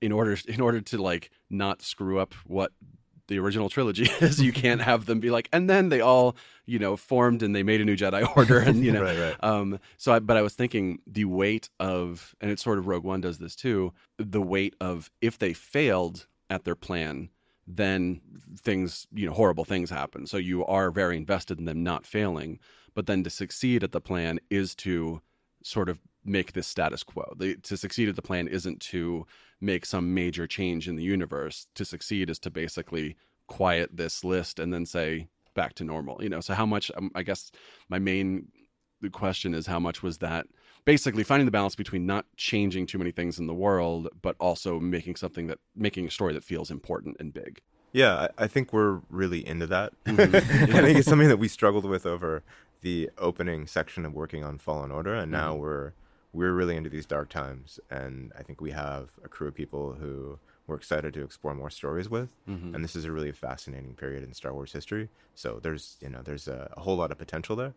S4: in order in order to like not screw up what the original trilogy is, you can't have them be like, and then they all you know formed and they made a new Jedi Order, and you know
S2: Right, right.
S4: um, so, I, but I was thinking the weight of, and it's sort of Rogue One does this too. The weight of if they failed at their plan, then things, you know, horrible things happen. So you are very invested in them not failing. But then to succeed at the plan is to sort of make this status quo. The, to succeed at the plan isn't to make some major change in the universe. To succeed is to basically quiet this list and then say back to normal. You know, so how much? Um, I guess my main question is how much was that basically finding the balance between not changing too many things in the world but also making something that making a story that feels important and big
S2: Yeah, I, I think we're really into that. I think it's something that we struggled with over the opening section of working on Fallen Order, and now mm-hmm. we're we're really into these dark times. And I think we have a crew of people who we're excited to explore more stories with. Mm-hmm. And this is a really fascinating period in Star Wars history. So there's you know there's a, a whole lot of potential there.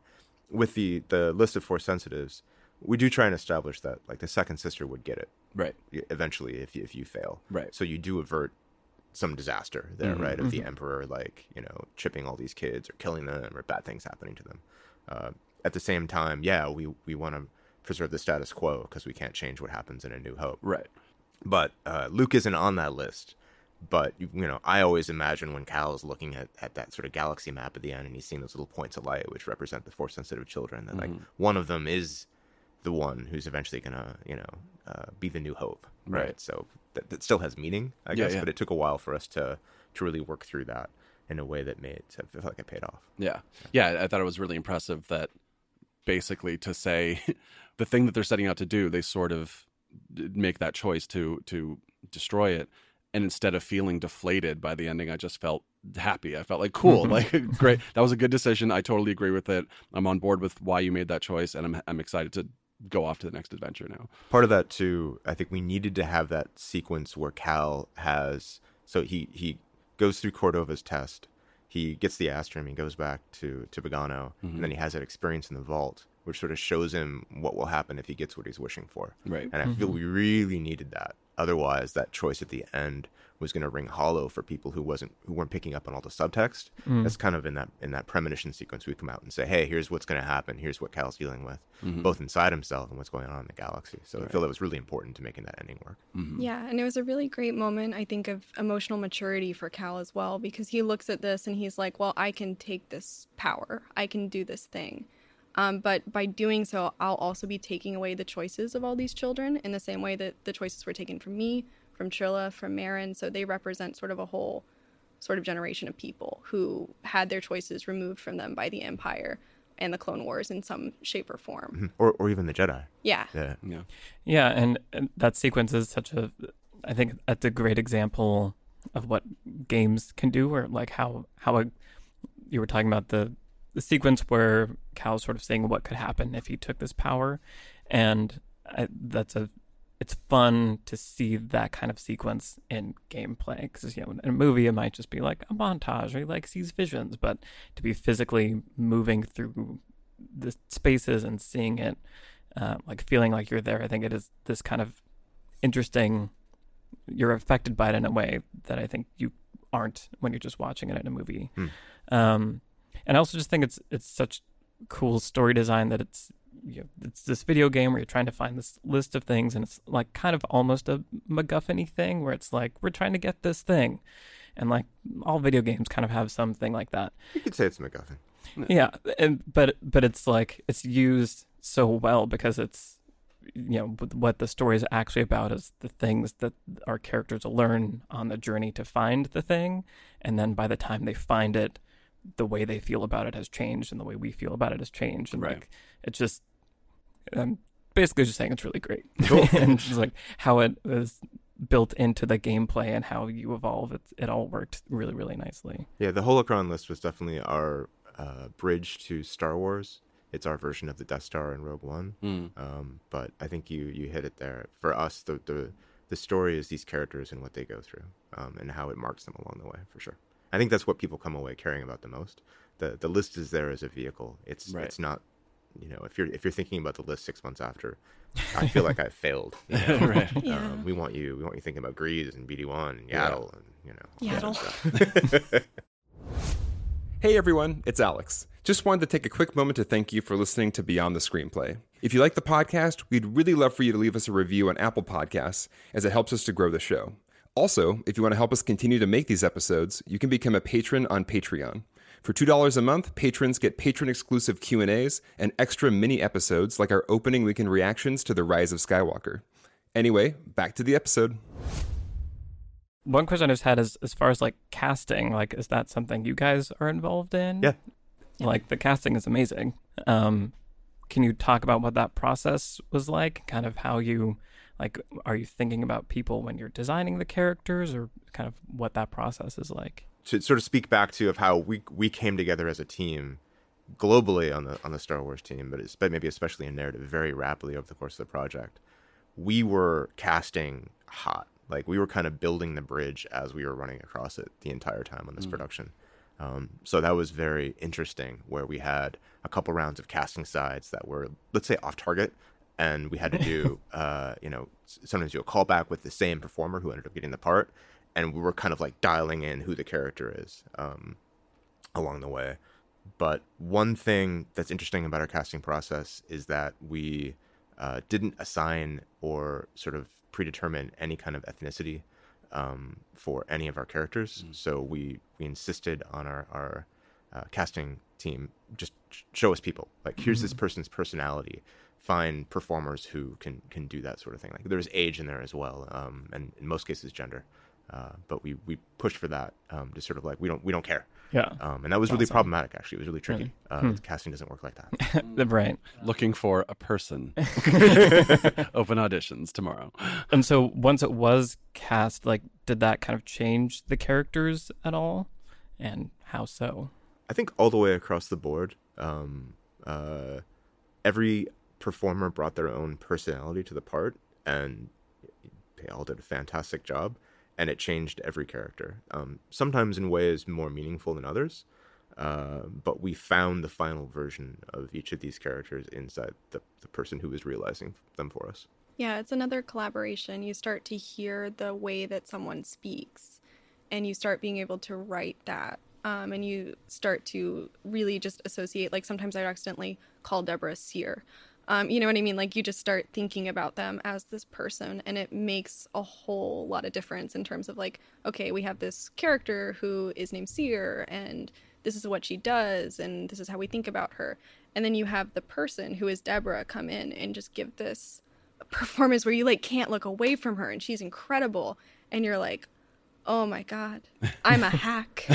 S2: With the the list of force sensitives, we do try and establish that like the second sister would get it
S4: right
S2: eventually if if you fail.
S4: Right.
S2: So you do avert some disaster there, mm-hmm. right? Of the emperor like you know chipping all these kids or killing them or bad things happening to them. Uh, at the same time, yeah, we we want to preserve the status quo because we can't change what happens in A New Hope.
S4: right
S2: But uh, Luke isn't on that list. But you know, I always imagine when Cal is looking at, at that sort of galaxy map at the end, and he's seeing those little points of light which represent the force sensitive children. That like one of them is the one who's eventually gonna you know uh, be the new hope, right?
S4: Right.
S2: So that, that still has meaning, I
S4: Yeah,
S2: guess.
S4: yeah.
S2: But it took a while for us to to really work through that in a way that made it feel like it paid off.
S4: yeah. Yeah i thought it was really impressive that basically to say the thing that they're setting out to do they sort of make that choice to to destroy it. And instead of feeling deflated by the ending i just felt happy. I felt like cool like great. That was a good decision. I totally agree with it. I'm on board with why you made that choice and i'm, I'm excited to go off to the next adventure now.
S2: Part of that too i think we needed to have that sequence where cal has so he he goes through cordova's test. He gets the astrium he goes back to to Bogano, and mm-hmm. then he has that experience in the vault which sort of shows him what will happen if he gets what he's wishing for.
S4: Right.
S2: and i feel mm-hmm. we really needed that. Otherwise that choice at the end was going to ring hollow for people who wasn't who weren't picking up on all the subtext.
S1: Mm.
S2: That's kind of in that in that premonition sequence we come out and say, hey, here's what's going to happen. Here's what Cal's dealing with,
S4: Mhm.
S2: both inside himself and what's going on in the galaxy. So I feel that was really important to making that ending work.
S4: Mhm.
S3: Yeah, and it was a really great moment, I think, of emotional maturity for Cal as well, because he looks at this and he's like, well, I can take this power, I can do this thing. Um, but by doing so, I'll also be taking away the choices of all these children in the same way that the choices were taken from me, from Trilla, from Merrin. So they represent sort of a whole sort of generation of people who had their choices removed from them by the Empire and the Clone Wars in some shape or form.
S2: Mhm. Or or even the Jedi.
S3: Yeah.
S2: Yeah.
S4: Yeah.
S1: Yeah, and, and that sequence is such a, I think that's a great example of what games can do, or like how how a, you were talking about the the sequence where Cal's sort of saying what could happen if he took this power, and I, that's a it's fun to see that kind of sequence in gameplay because you know in a movie it might just be like a montage or he like sees visions, but to be physically moving through the spaces and seeing it uh, like feeling like you're there. I think it is this kind of interesting. You're affected by it in a way that I think you aren't when you're just watching it in a movie.
S2: Hmm.
S1: Um, and I also just think it's it's such cool story design that it's you know, it's this video game where you're trying to find this list of things, and it's like kind of almost a MacGuffin thing where it's like we're trying to get this thing, and like all video games kind of have something like that.
S2: You could say it's MacGuffin.
S1: yeah. And but but it's like it's used so well because it's you know what the story is actually about is the things that our characters learn on the journey to find the thing. And then by the time they find it the way they feel about it has changed and the way we feel about it has changed and
S4: Right.
S1: like it's just i'm basically just saying it's really great
S2: Cool.
S1: and just like how it was built into the gameplay and how you evolve it, it all worked really really nicely
S2: Yeah, the Holocron list was definitely our uh, bridge to Star Wars. It's our version of the Death Star in Rogue One.
S4: Mm.
S2: Um, but I think you you hit it there. For us, the the the story is these characters and what they go through, um, and how it marks them along the way. For sure, I think that's what people come away caring about the most. the The list is there as a vehicle. It's
S4: Right.
S2: it's not. You know, if you're if you're thinking about the list six months after, I feel like I failed. You know?
S4: right.
S3: Yeah.
S2: Um, we want you. We want you thinking about Greez and BD One and Yaddle and you know. all
S3: Yaddle.
S2: stuff.
S5: Hey everyone, it's Alex. Just wanted to take a quick moment to thank you for listening to Beyond the Screenplay. If you like the podcast, we'd really love for you to leave us a review on Apple Podcasts, as it helps us to grow the show. Also, if you want to help us continue to make these episodes, you can become a patron on Patreon. For $2 a month, patrons get patron-exclusive Q&As and extra mini episodes like our opening weekend reactions to The Rise of Skywalker. Anyway, back to the episode.
S1: One question I just had is as far as like casting, like is that something you guys are involved in?
S2: Yeah.
S1: Like the casting is amazing. Um can you talk about what that process was like? Kind of how you like are you thinking about people when you're designing the characters or kind of what that process is like?
S2: to sort of speak back to of how we we came together as a team globally on the on the Star Wars team, but it's but maybe especially in narrative very rapidly over the course of the project. We were casting hot, like we were kind of building the bridge as we were running across it the entire time on this production. Um, so that was very interesting, where we had a couple rounds of casting sides that were, let's say, off target, and we had to do, uh, you know, sometimes do a callback with the same performer who ended up getting the part, and we were kind of like dialing in who the character is um, along the way. But one thing that's interesting about our casting process is that we uh, didn't assign or sort of predetermine any kind of ethnicity um, for any of our characters. So we we insisted on our our uh, casting team just show us people. Like here's this person's personality. Find performers who can can do that sort of thing. Like there's age in there as well, um, and in most cases gender. Uh, but we we pushed for that um, to sort of like we don't we don't care.
S1: Yeah.
S2: Um, and that was really problematic. Actually, it was really tricky.
S1: Really?
S2: Uh,
S1: Hmm.
S2: Casting doesn't work like that.
S1: right.
S4: Looking for a person. Open auditions tomorrow.
S1: And so once it was cast, like did that kind of change the characters at all? And how so?
S2: I think all the way across the board, um, uh, every performer brought their own personality to the part, and they all did a fantastic job. And it changed every character. Um, sometimes in ways more meaningful than others, uh, but we found the final version of each of these characters inside the the person who was realizing them for us.
S3: Yeah, it's another collaboration. You start to hear the way that someone speaks, and you start being able to write that. Um, and you start to really just associate. Like sometimes I'd accidentally call Deborah Cere. Um, you know what I mean? Like you just start thinking about them as this person, and it makes a whole lot of difference in terms of like, okay, we have this character who is named Cere, and this is what she does, and this is how we think about her. And then you have the person who is Deborah come in and just give this performance where you like can't look away from her, and she's incredible, and you're like, oh my god i'm a hack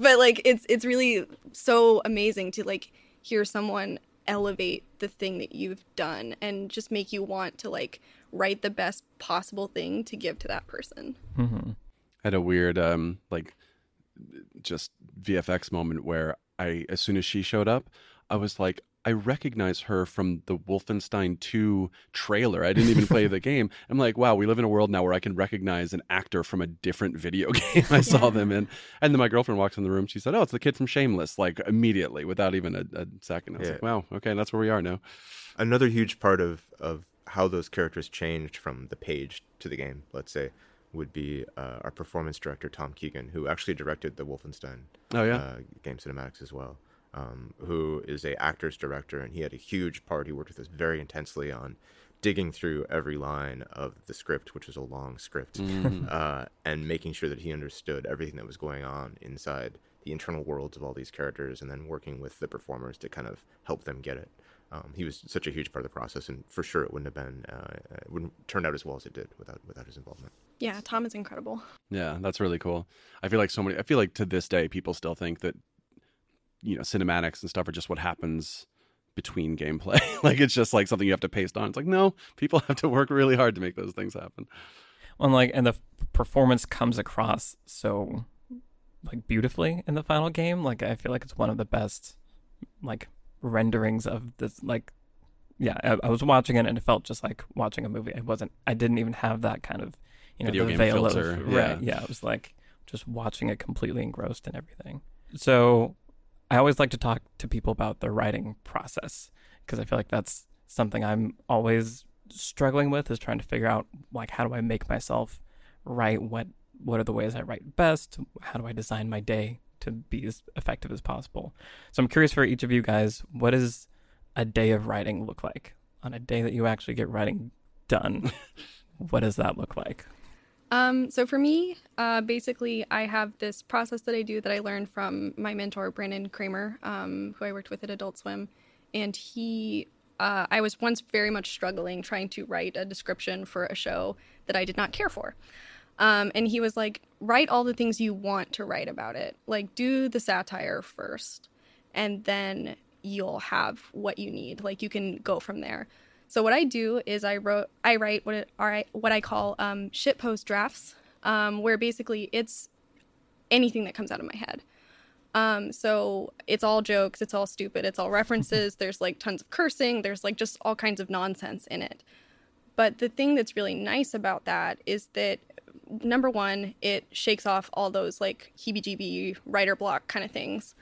S3: but like it's it's really so amazing to like hear someone elevate the thing that you've done and just make you want to like write the best possible thing to give to that person
S1: Mm-hmm.
S4: I had a weird um like just VFX moment where I as soon as she showed up, I was like I recognize her from the Wolfenstein 2 trailer. I didn't even play the game. I'm like, wow, we live in a world now where I can recognize an actor from a different video game I saw them in. And then my girlfriend walks in the room. She said, oh, it's the kid from Shameless, like immediately without even a, a second. I was
S2: Yeah.
S4: like, wow, okay, that's where we are now.
S2: another huge part of of how those characters changed from the page to the game, let's say, would be uh, our performance director Tom Keegan, who actually directed the Wolfenstein
S4: Oh, yeah.
S2: uh, game cinematics as well. Um, who is a actor's director, and he had a huge part. He worked with us very intensely on digging through every line of the script, which was a long script, uh, and making sure that he understood everything that was going on inside the internal worlds of all these characters, and then working with the performers to kind of help them get it. Um, he was such a huge part of the process, and for sure it wouldn't have been, uh, it wouldn't turned out as well as it did without without his involvement.
S3: yeah tom is incredible
S4: Yeah, that's really cool. I feel like so many. I feel like to this day, people still think that you know cinematics and stuff are just what happens between gameplay. like it's just like something you have to paste on. It's like no, people have to work really hard to make those things happen.
S1: Well, and like, and the performance comes across so like beautifully in the final game. Like, I feel like it's one of the best like renderings of this. Like, yeah, I, I was watching it and it felt just like watching a movie. I wasn't. I didn't even have that kind of you know
S4: Video
S1: the
S4: game
S1: veil
S4: filter,
S1: of
S4: yeah.
S1: right. Yeah, it was like just watching it completely engrossed in everything. So, I always like to talk to people about the writing process because I feel like that's something I'm always struggling with is trying to figure out like how do I make myself write what what are the ways I write best? How do I design my day to be as effective as possible? So I'm curious for each of you guys, what does a day of writing look like? On a day that you actually get writing done, what does that look like?
S3: Um, so for me, uh, basically, I have this process that I do that I learned from my mentor Brandon Kramer, um, who I worked with at Adult Swim, and he. Uh, I was once very much struggling trying to write a description for a show that I did not care for. Um, and he was like, write all the things you want to write about it. Like, do the satire first, and then you'll have what you need. Like, you can go from there. So what I do is I wrote I write what it, what I call um, shit post drafts, um, where basically it's anything that comes out of my head. Um, so it's all jokes, it's all stupid, it's all references. There's like tons of cursing. There's like just all kinds of nonsense in it. But the thing that's really nice about that is that number one, it shakes off all those like heebie-jeebie writer block kind of things.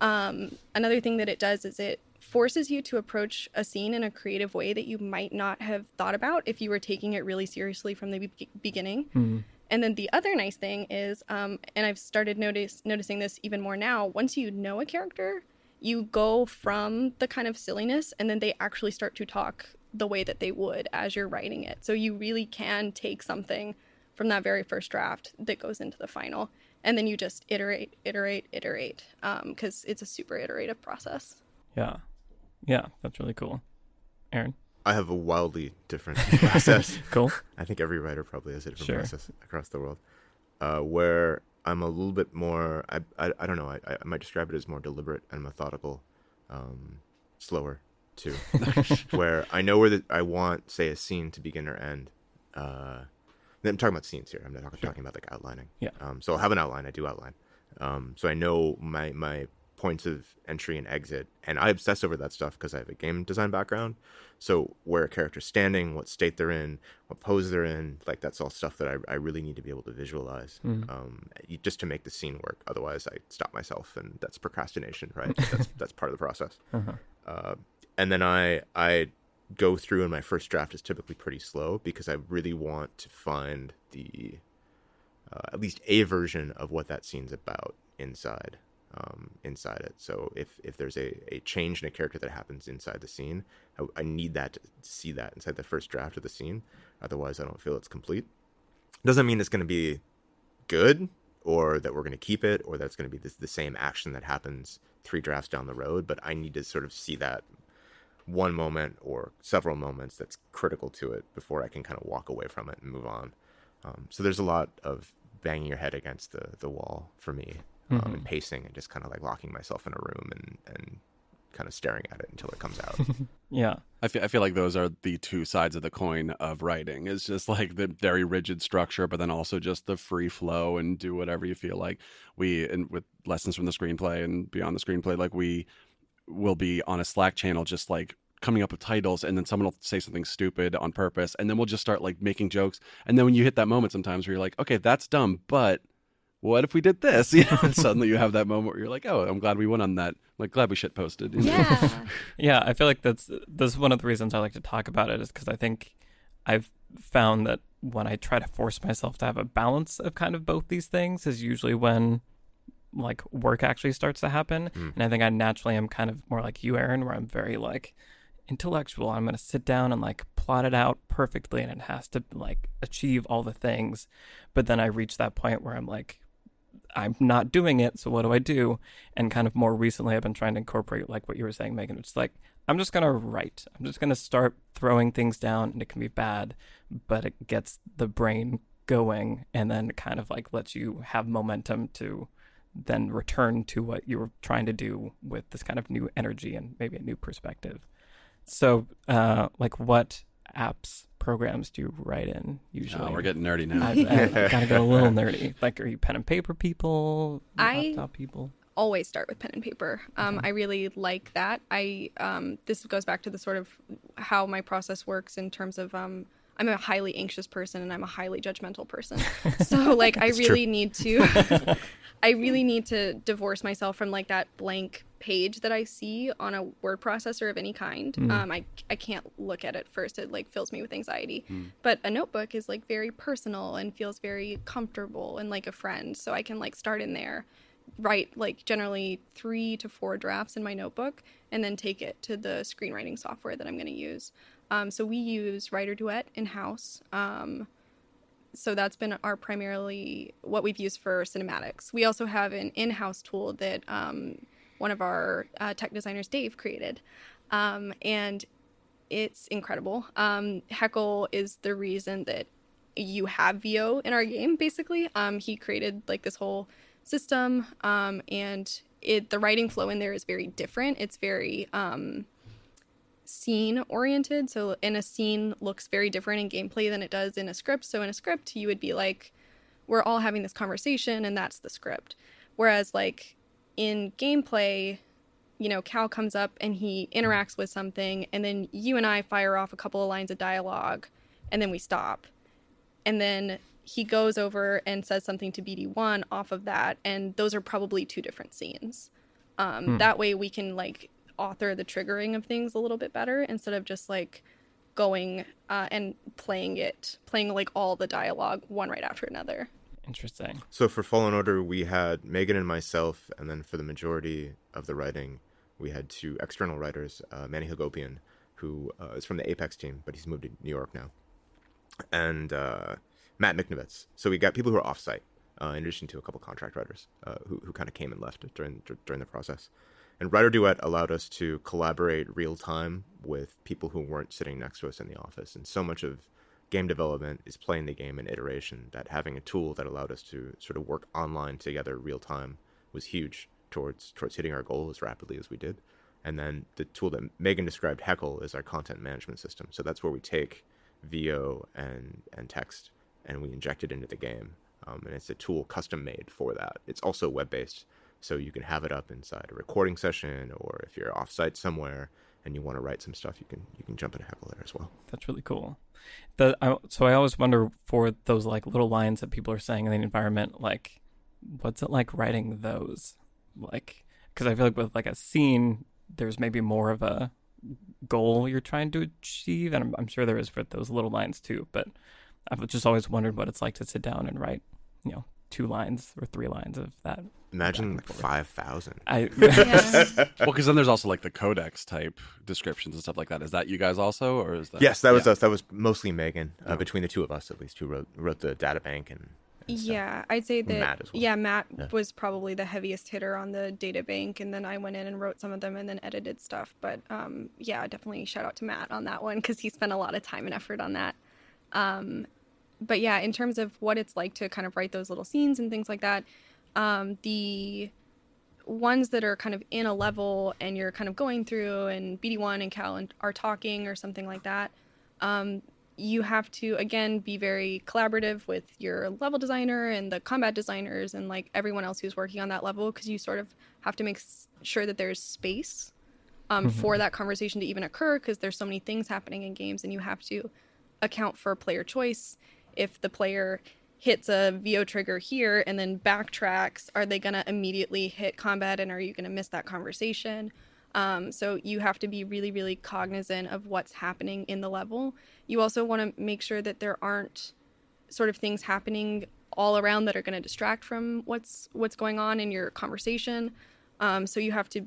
S3: Um, another thing that it does is it forces you to approach a scene in a creative way that you might not have thought about if you were taking it really seriously from the be- beginning. And then the other nice thing is, um, and I've started notice noticing this even more now. Once you know a character, you go from the kind of silliness, and then they actually start to talk the way that they would as you're writing it. So you really can take something from that very first draft that goes into the final, and then you just iterate, iterate, iterate, because it's a super iterative process.
S1: Yeah. Yeah, that's really cool. Aaron?
S2: I have a wildly different process.
S1: Cool.
S2: I think every writer probably has a different
S1: Sure.
S2: process across the world. Uh, where I'm a little bit more, I, I, I don't know, I, I might describe it as more deliberate and methodical, um, slower too. where I know where the, I want, say, a scene to begin or end. Uh, I'm talking about scenes here. I'm not talking, talking about like outlining.
S1: Yeah.
S2: Um, so I'll have an outline. I do outline. Um, so I know my my points of entry and exit, and I obsess over that stuff because I have a game design background. So where a character's standing, what state they're in, what pose they're in, like that's all stuff that I, I really need to be able to visualize, um, just to make the scene work. Otherwise, I stop myself, and that's procrastination, right? that's that's part of the process. Uh, and then I I go through and my first draft is typically pretty slow because I really want to find the uh, at least a version of what that scene's about inside um, inside it. So if if there's a, a change in a character that happens inside the scene, I, I need that to see that inside the first draft of the scene. Otherwise, I don't feel it's complete. Doesn't mean it's going to be good or that we're going to keep it or that's going to be the, the same action that happens three drafts down the road. But I need to sort of see that one moment or several moments that's critical to it before I can kind of walk away from it and move on. Um, so there's a lot of banging your head against the, the wall for me um,
S1: Mm-hmm.
S2: and pacing and just kind of like locking myself in a room and, and kind of staring at it until it comes out.
S1: Yeah.
S4: I feel, I feel like those are the two sides of the coin of writing. It's just like the very rigid structure, but then also just the free flow and do whatever you feel like. We, and with lessons from the screenplay and beyond the screenplay, like we will be on a Slack channel, just like coming up with titles, and then someone will say something stupid on purpose, and then we'll just start like making jokes. And then when you hit that moment, sometimes where you're like, okay, that's dumb, but what if we did this? You know, and suddenly you have that moment where you're like, oh, I'm glad we went on that. Like, glad we shit posted. you know?
S3: Yeah.
S1: Yeah, I feel like that's that's one of the reasons I like to talk about it is because I think I've found that when I try to force myself to have a balance of kind of both these things is usually when like work actually starts to happen. Hmm. And I think I naturally am kind of more like you, Aaron, where I'm very like intellectual. I'm going to sit down and like plot it out perfectly and it has to like achieve all the things. But then I reach that point where I'm like, I'm not doing it, so what do I do? And kind of more recently, I've been trying to incorporate like what you were saying, Megan. It's like I'm just gonna write. I'm just gonna start throwing things down, and it can be bad, but it gets the brain going, and then kind of like lets you have momentum to then return to what you were trying to do with this kind of new energy and maybe a new perspective. So, uh, like, what apps, programs do you write in usually?
S4: Oh, we're getting nerdy now.
S1: I've, I've got to get a little nerdy. Like, are you pen and paper people?
S3: I-
S1: Laptop people?
S3: always start with pen and paper. Um, I really like that. I um, this goes back to the sort of how my process works in terms of um, I'm a highly anxious person and I'm a highly judgmental person. so like I really need to I really need to divorce myself from like that blank page that I see on a word processor of any kind. Um, I I can't look at it first. It like fills me with anxiety. But a notebook is like very personal and feels very comfortable and like a friend. So I can like start in there write like generally three to four drafts in my notebook and then take it to the screenwriting software that I'm going to use. Um, so we use Writer Duet in house. Um, so that's been our primarily what we've used for cinematics. We also have an in house tool that um, one of our uh, tech designers, Dave, created. Um, and it's incredible. Um, Heckle is the reason that you have VO in our game, basically. Um, he created like this whole system and it the writing flow in there is very different it's very um, scene oriented so in a scene looks very different in gameplay than it does in a script. So in a script you would be like we're all having this conversation and that's the script. Whereas like in gameplay you know cal comes up and he interacts with something and then you and i fire off a couple of lines of dialogue and then we stop. And then he goes over and says something to BD1 off of that, and those are probably two different scenes. Um, That way, we can like author the triggering of things a little bit better instead of just like going uh, and playing it, playing like all the dialogue one right after another.
S1: Interesting.
S2: So for Fallen Order, we had Megan and myself, and then for the majority of the writing, we had two external writers, uh, Manny Hagopian, who uh, is from the Apex team, but he's moved to New York now, and uh, Matt Michnovetz. So we got people who are offsite, uh, in addition to a couple contract writers uh, who who kind of came and left during during the process. And Writer Duet allowed us to collaborate real time with people who weren't sitting next to us in the office, and so much of game development is playing the game in iteration that having a tool that allowed us to sort of work online together real time was huge towards towards hitting our goal as rapidly as we did. And then the tool that megan described heckle is our content management system. So that's where we take vo and and text and we inject it into the game. Um, and it's a tool custom made for that. It's also web based so you can have it up inside a recording session or if you're offsite somewhere and you want to write some stuff you can you can jump into heckle there as well
S1: That's really cool. The I, so I always wonder for those like little lines that people are saying in the environment, like what's it like writing those? Like because I feel like with like a scene, there's maybe more of a goal you're trying to achieve, and I'm, I'm sure there is for those little lines too. But I've just always wondered what it's like to sit down and write, you know, two lines or three lines of that.
S2: Imagine like five thousand.
S1: I
S3: Yeah.
S4: Well, because then there's also like the codex type descriptions and stuff like that. Is that you guys also, or is that?
S2: Yes, that was
S4: Yeah.
S2: us. That was mostly Megan. Uh,
S4: Oh.
S2: Between the two of us, at least, who wrote wrote the data bank and. and.
S3: Yeah, I'd say that.
S2: Matt as well.
S3: Yeah, Matt
S2: Yeah.
S3: was probably the heaviest hitter on the data bank, and then I went in and wrote some of them and then edited stuff. But um, yeah, definitely shout out to Matt on that one because he spent a lot of time and effort on that. Um, but yeah, in terms of what it's like to kind of write those little scenes and things like that, um, the ones that are kind of in a level and you're kind of going through and BD1 and Cal and- are talking or something like that, um, you have to again be very collaborative with your level designer and the combat designers and like everyone else who's working on that level because you sort of have to make s- sure that there's space um, for that conversation to even occur because there's so many things happening in games and you have to account for player choice if the player hits a VO trigger here and then backtracks, are they going to immediately hit combat and are you going to miss that conversation? Um, so you have to be really, really cognizant of what's happening in the level. You also want to make sure that there aren't sort of things happening all around that are going to distract from what's what's going on in your conversation. Um, so you have to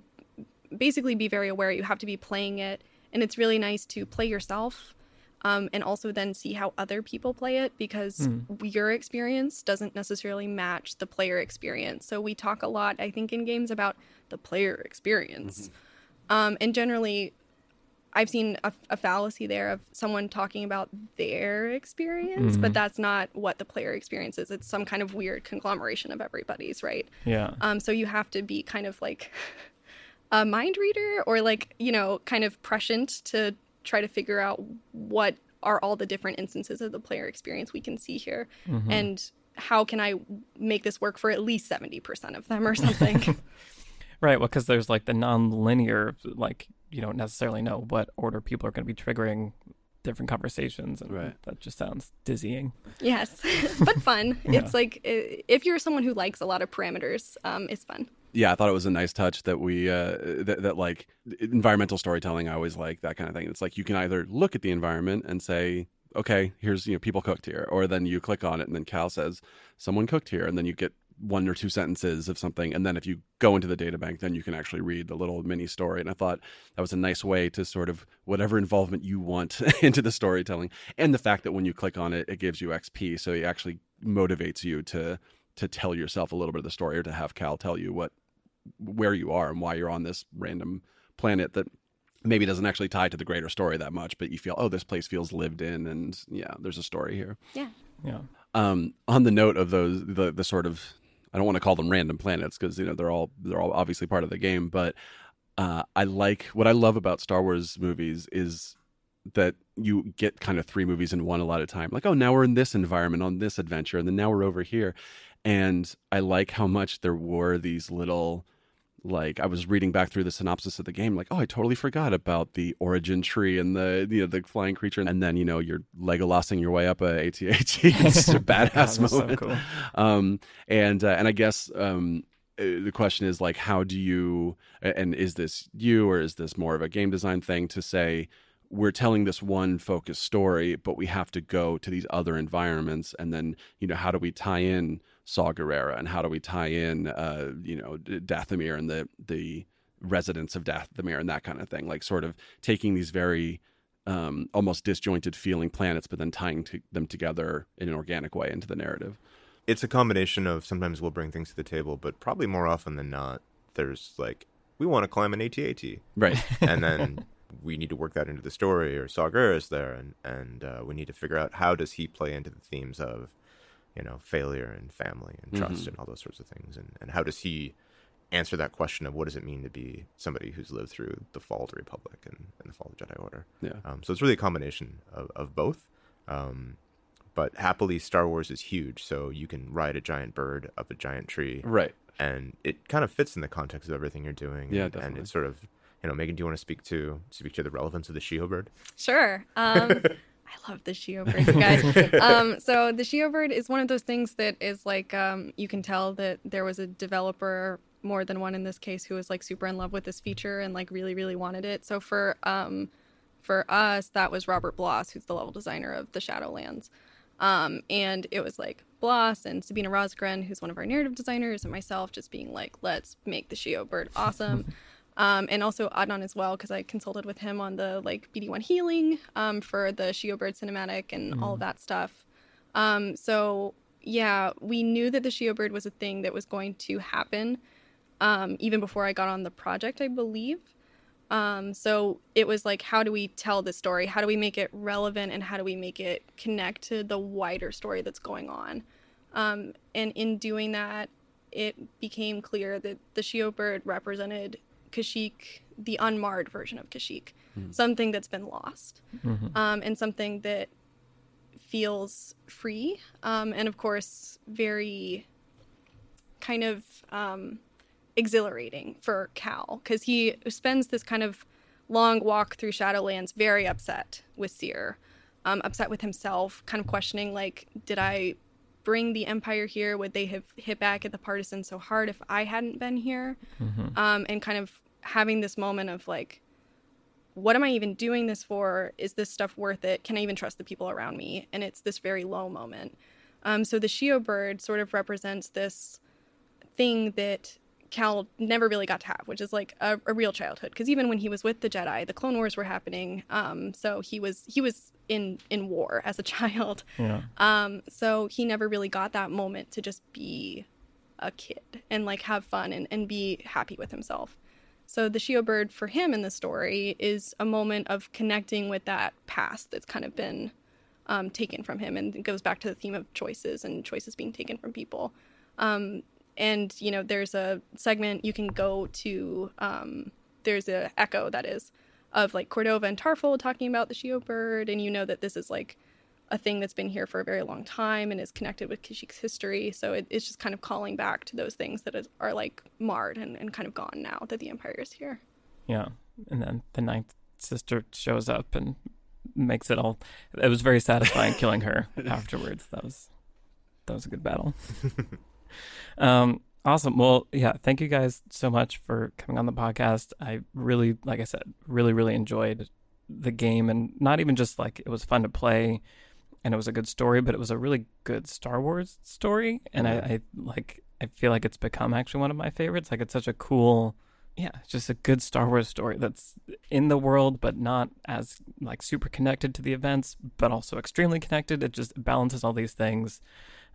S3: basically be very aware. You have to be playing it, and it's really nice to play yourself, um, and also then see how other people play it because your experience doesn't necessarily match the player experience. So we talk a lot, I think, in games about the player experience, um, and generally. I've seen a, a fallacy there of someone talking about their experience, but that's not what the player experience is. It's some kind of weird conglomeration of everybody's, right?
S1: yeah.
S3: Um, so you have to be kind of like a mind reader or like, you know, kind of prescient to try to figure out what are all the different instances of the player experience we can see here and how can I make this work for at least 70% of them or something.
S1: Right. Well, because there's like the non-linear, like you don't necessarily know what order people are going to be triggering different conversations, and
S4: Right.
S1: that just sounds dizzying.
S3: yes, but fun.
S1: Yeah.
S3: It's like if you're someone who likes a lot of parameters, um, it's fun.
S4: Yeah, I thought it was a nice touch that we uh, that, that like environmental storytelling. I always like that kind of thing. It's like you can either look at the environment and say, okay, here's you know people cooked here, or then you click on it and then Cal says someone cooked here, and then you get one or two sentences of something, and then if you go into the data bank, then you can actually read the little mini story. And I thought that was a nice way to sort of whatever involvement you want into the storytelling, and the fact that when you click on it, it gives you XP, so it actually motivates you to to tell yourself a little bit of the story or to have Cal tell you what where you are and why you're on this random planet that maybe doesn't actually tie to the greater story that much, but you feel, oh, this place feels lived in, and yeah, there's a story here.
S3: Yeah.
S1: Yeah.
S4: Um, on the note of those, the the sort of, I don't want to call them random planets because you know they're all they're all obviously part of the game, but uh, I like what I love about Star Wars movies is that you get kind of three movies in one a lot of time. Like, oh, now we're in this environment on this adventure, and then now we're over here. And I like how much there were these little like I was reading back through the synopsis of the game, like, oh, I totally forgot about the origin tree and the you know the flying creature, and then you know you're Legolasing your way up a AT-AT. It's a
S1: God,
S4: badass
S1: so
S4: moment.
S1: cool.
S4: Um, and uh, and I guess um, uh, the question is like, how do you? And is this you, or is this more of a game design thing to say? We're telling this one focused story, but we have to go to these other environments, and then you know how do we tie in Saw Gerrera, and how do we tie in uh, you know Dathomir and the the residents of Dathomir and that kind of thing, like sort of taking these very um, almost disjointed feeling planets, but then tying to them together in an organic way into the narrative.
S2: It's a combination of sometimes we'll bring things to the table, but probably more often than not, there's like we want to climb an AT-AT,
S4: Right.
S2: and then we need to work that into the story. Or Sagar is there, and and uh, we need to figure out how does he play into the themes of, you know, failure and family and trust
S4: Mhm.
S2: and all those sorts of things, and and how does he answer that question of what does it mean to be somebody who's lived through the fall of the Republic and, and the fall of the Jedi Order.
S4: Yeah.
S2: Um, so it's really a combination of, of both. Um, but happily, Star Wars is huge, so you can ride a giant bird up a giant tree,
S4: Right.
S2: and it kind of fits in the context of everything you're doing.
S4: Yeah,
S2: and, and it's sort of, you know, Megan, do you want to speak to speak to the relevance of the Shyyyo bird?
S3: Sure. Um, I love the Shyyyo bird, you guys. um, so the Shyyyo bird is one of those things that is like um, you can tell that there was a developer more than one in this case who was like super in love with this feature and like really really wanted it. So for um for us that was Robert Bloss who's the level designer of the Shadowlands. Um and it was like Bloss and Sabina Rosgren who's one of our narrative designers and myself just being like let's make the Shyyyo bird awesome. Um, and also Adnan as well because I consulted with him on the like BD1 healing um, for the Shyyyo Bird cinematic and all that stuff. Um, so yeah, we knew that the Shyyyo Bird was a thing that was going to happen um, even before I got on the project, I believe. Um, so it was like, how do we tell this story? How do we make it relevant and how do we make it connect to the wider story that's going on? Um, and in doing that, it became clear that the Shyyyo bird represented Kashyyyk, the unmarred version of Kashyyyk, something that's been lost, um, and something that feels free, um, and of course, very kind of um, exhilarating for Cal because he spends this kind of long walk through Shadowlands very upset with Cere, um, upset with himself, kind of questioning like, did I bring the Empire here? Would they have hit back at the Partisans so hard if I hadn't been here? Um, and kind of having this moment of like, what am I even doing this for? Is this stuff worth it? Can I even trust the people around me? And it's this very low moment. Um, so the Shyyyo bird sort of represents this thing that Cal never really got to have, which is like a, a real childhood. Because even when he was with the Jedi, the Clone Wars were happening. Um, so he was he was in in war as a child.
S1: Yeah.
S3: Um, so he never really got that moment to just be a kid and like have fun and, and be happy with himself. So the Shyyyo bird for him in the story is a moment of connecting with that past that's kind of been um, taken from him, and it goes back to the theme of choices and choices being taken from people. Um, and you know, there's a segment you can go to. Um, there's a echo that is of like Cordova and Tarfful talking about the Shyyyo bird, and you know that this is like a thing that's been here for a very long time and is connected with Kashyyyk's history. So it, it's just kind of calling back to those things that is, are like marred and, and kind of gone now that the Empire is here.
S1: Yeah. And then the ninth sister shows up and makes it all it was very satisfying killing her afterwards. That was that was a good battle. um awesome. Well, yeah, thank you guys so much for coming on the podcast. I really like I said, really, really enjoyed the game and not even just like it was fun to play and it was a good story, but it was a really good Star Wars story. And I, mm-hmm. I like I feel like it's become actually one of my favorites. Like it's such a cool yeah, it's just a good Star Wars story that's in the world, but not as like super connected to the events, but also extremely connected. It just balances all these things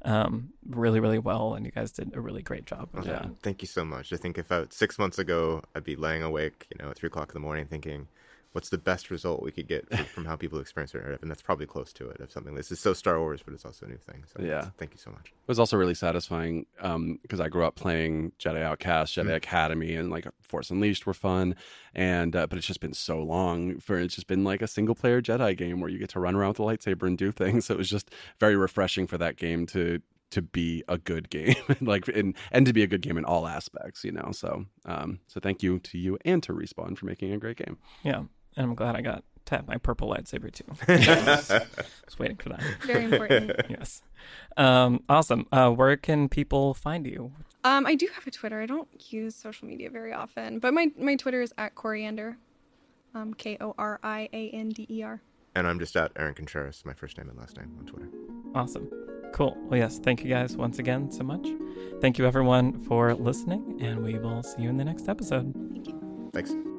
S1: um, really, really well, and you guys did a really great job with
S4: Yeah.
S2: Thank you so much. I think if I, six months ago I'd be laying awake, you know, at three o'clock in the morning, thinking, "What's the best result we could get from, from how people experience their narrative?" And that's probably close to it. Of something this is so Star Wars, but it's also a new thing. So
S4: Yeah.
S2: thank you so much.
S4: It was also really satisfying because I grew up playing Jedi Outcast, Jedi Academy, and like Force Unleashed were fun. And uh, but it's just been so long for it's just been like a single player Jedi game where you get to run around with a lightsaber and do things. So it was just very refreshing for that game to to be a good game, like and and to be a good game in all aspects, you know. So um, so thank you to you and to Respawn for making a great game.
S1: Yeah, and I'm glad I got to have my purple lightsaber too. I was waiting for that.
S3: Very important.
S1: yes, um, awesome. Uh, where can people find you?
S3: um, I do have a Twitter. I don't use social media very often, but my, my Twitter is at Coriander, um, K O R I A N D E R.
S2: And I'm just at Aaron Contreras, my first name and last name on Twitter.
S1: Awesome. Cool. Well, yes, thank you guys once again so much. Thank you everyone for listening, and we will see you in the next episode. Thank you.
S2: Thanks.